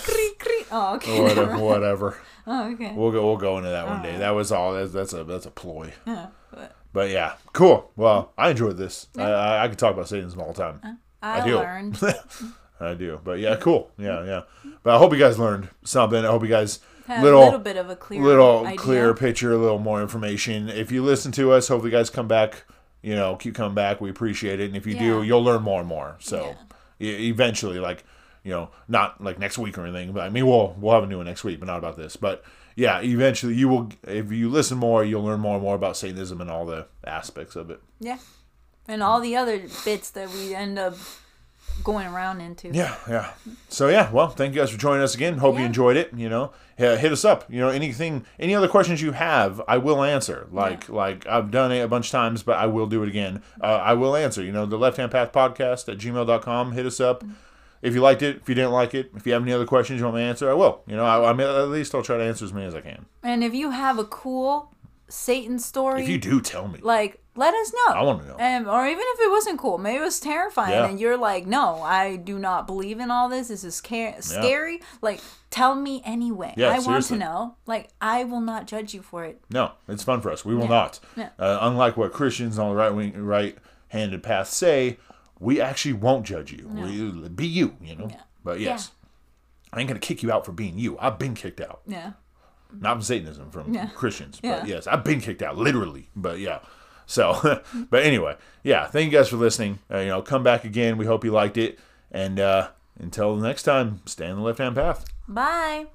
Oh, okay. whatever, <laughs> whatever. Oh, okay. We'll go. We'll go into that one day. That was all. That's, that's a that's a ploy. Yeah, but But yeah, cool. Well, I enjoyed this. I, I, I could talk about Satanism all the time. I, I do. learned. <laughs> I do. But yeah, cool. Yeah, yeah. But I hope you guys learned something. I hope you guys Had little a little bit of a clear little idea. clear picture, a little more information. If you listen to us, hopefully you guys come back. You know, keep coming back. We appreciate it. And if you do, you'll learn more and more. So e- eventually, like you know, not like next week or anything. But I mean, we'll we'll have a new one next week, but not about this. But yeah, eventually you will. If you listen more, you'll learn more and more about Satanism and all the aspects of it. Yeah, and all the other bits that we end up going around into. Yeah, yeah. So yeah, well, thank you guys for joining us again. Hope you enjoyed it. You know, yeah, hit us up. You know, anything, any other questions you have, I will answer. Like, like I've done it a bunch of times, but I will do it again. Uh, I will answer. You know, the Left Hand Path Podcast at gmail.com. Hit us up. If you liked it, if you didn't like it, if you have any other questions you want me to answer, I will. You know, I, I mean, at least I'll try to answer as many as I can. And if you have a cool Satan story, If you do, tell me. like let us know. I want to know. Um, or even if it wasn't cool, maybe it was terrifying, Yeah. and you're like, "No, I do not believe in all this. This is ca- scary." Like, tell me anyway. Yeah, I want to know. Like, I will not judge you for it. No, it's fun for us. We will Yeah. not. Yeah. Uh, unlike what Christians on the right wing, right handed path say, we actually won't judge you. We, be you, you know. Yeah. But yes, I ain't gonna kick you out for being you. I've been kicked out, Yeah. not from Satanism, from Yeah. Christians. Yeah. But yes, I've been kicked out, literally. But yeah. So, <laughs> but anyway, yeah. Thank you guys for listening. Uh, you know, come back again. We hope you liked it. And uh, until the next time, stay on the left hand path. Bye.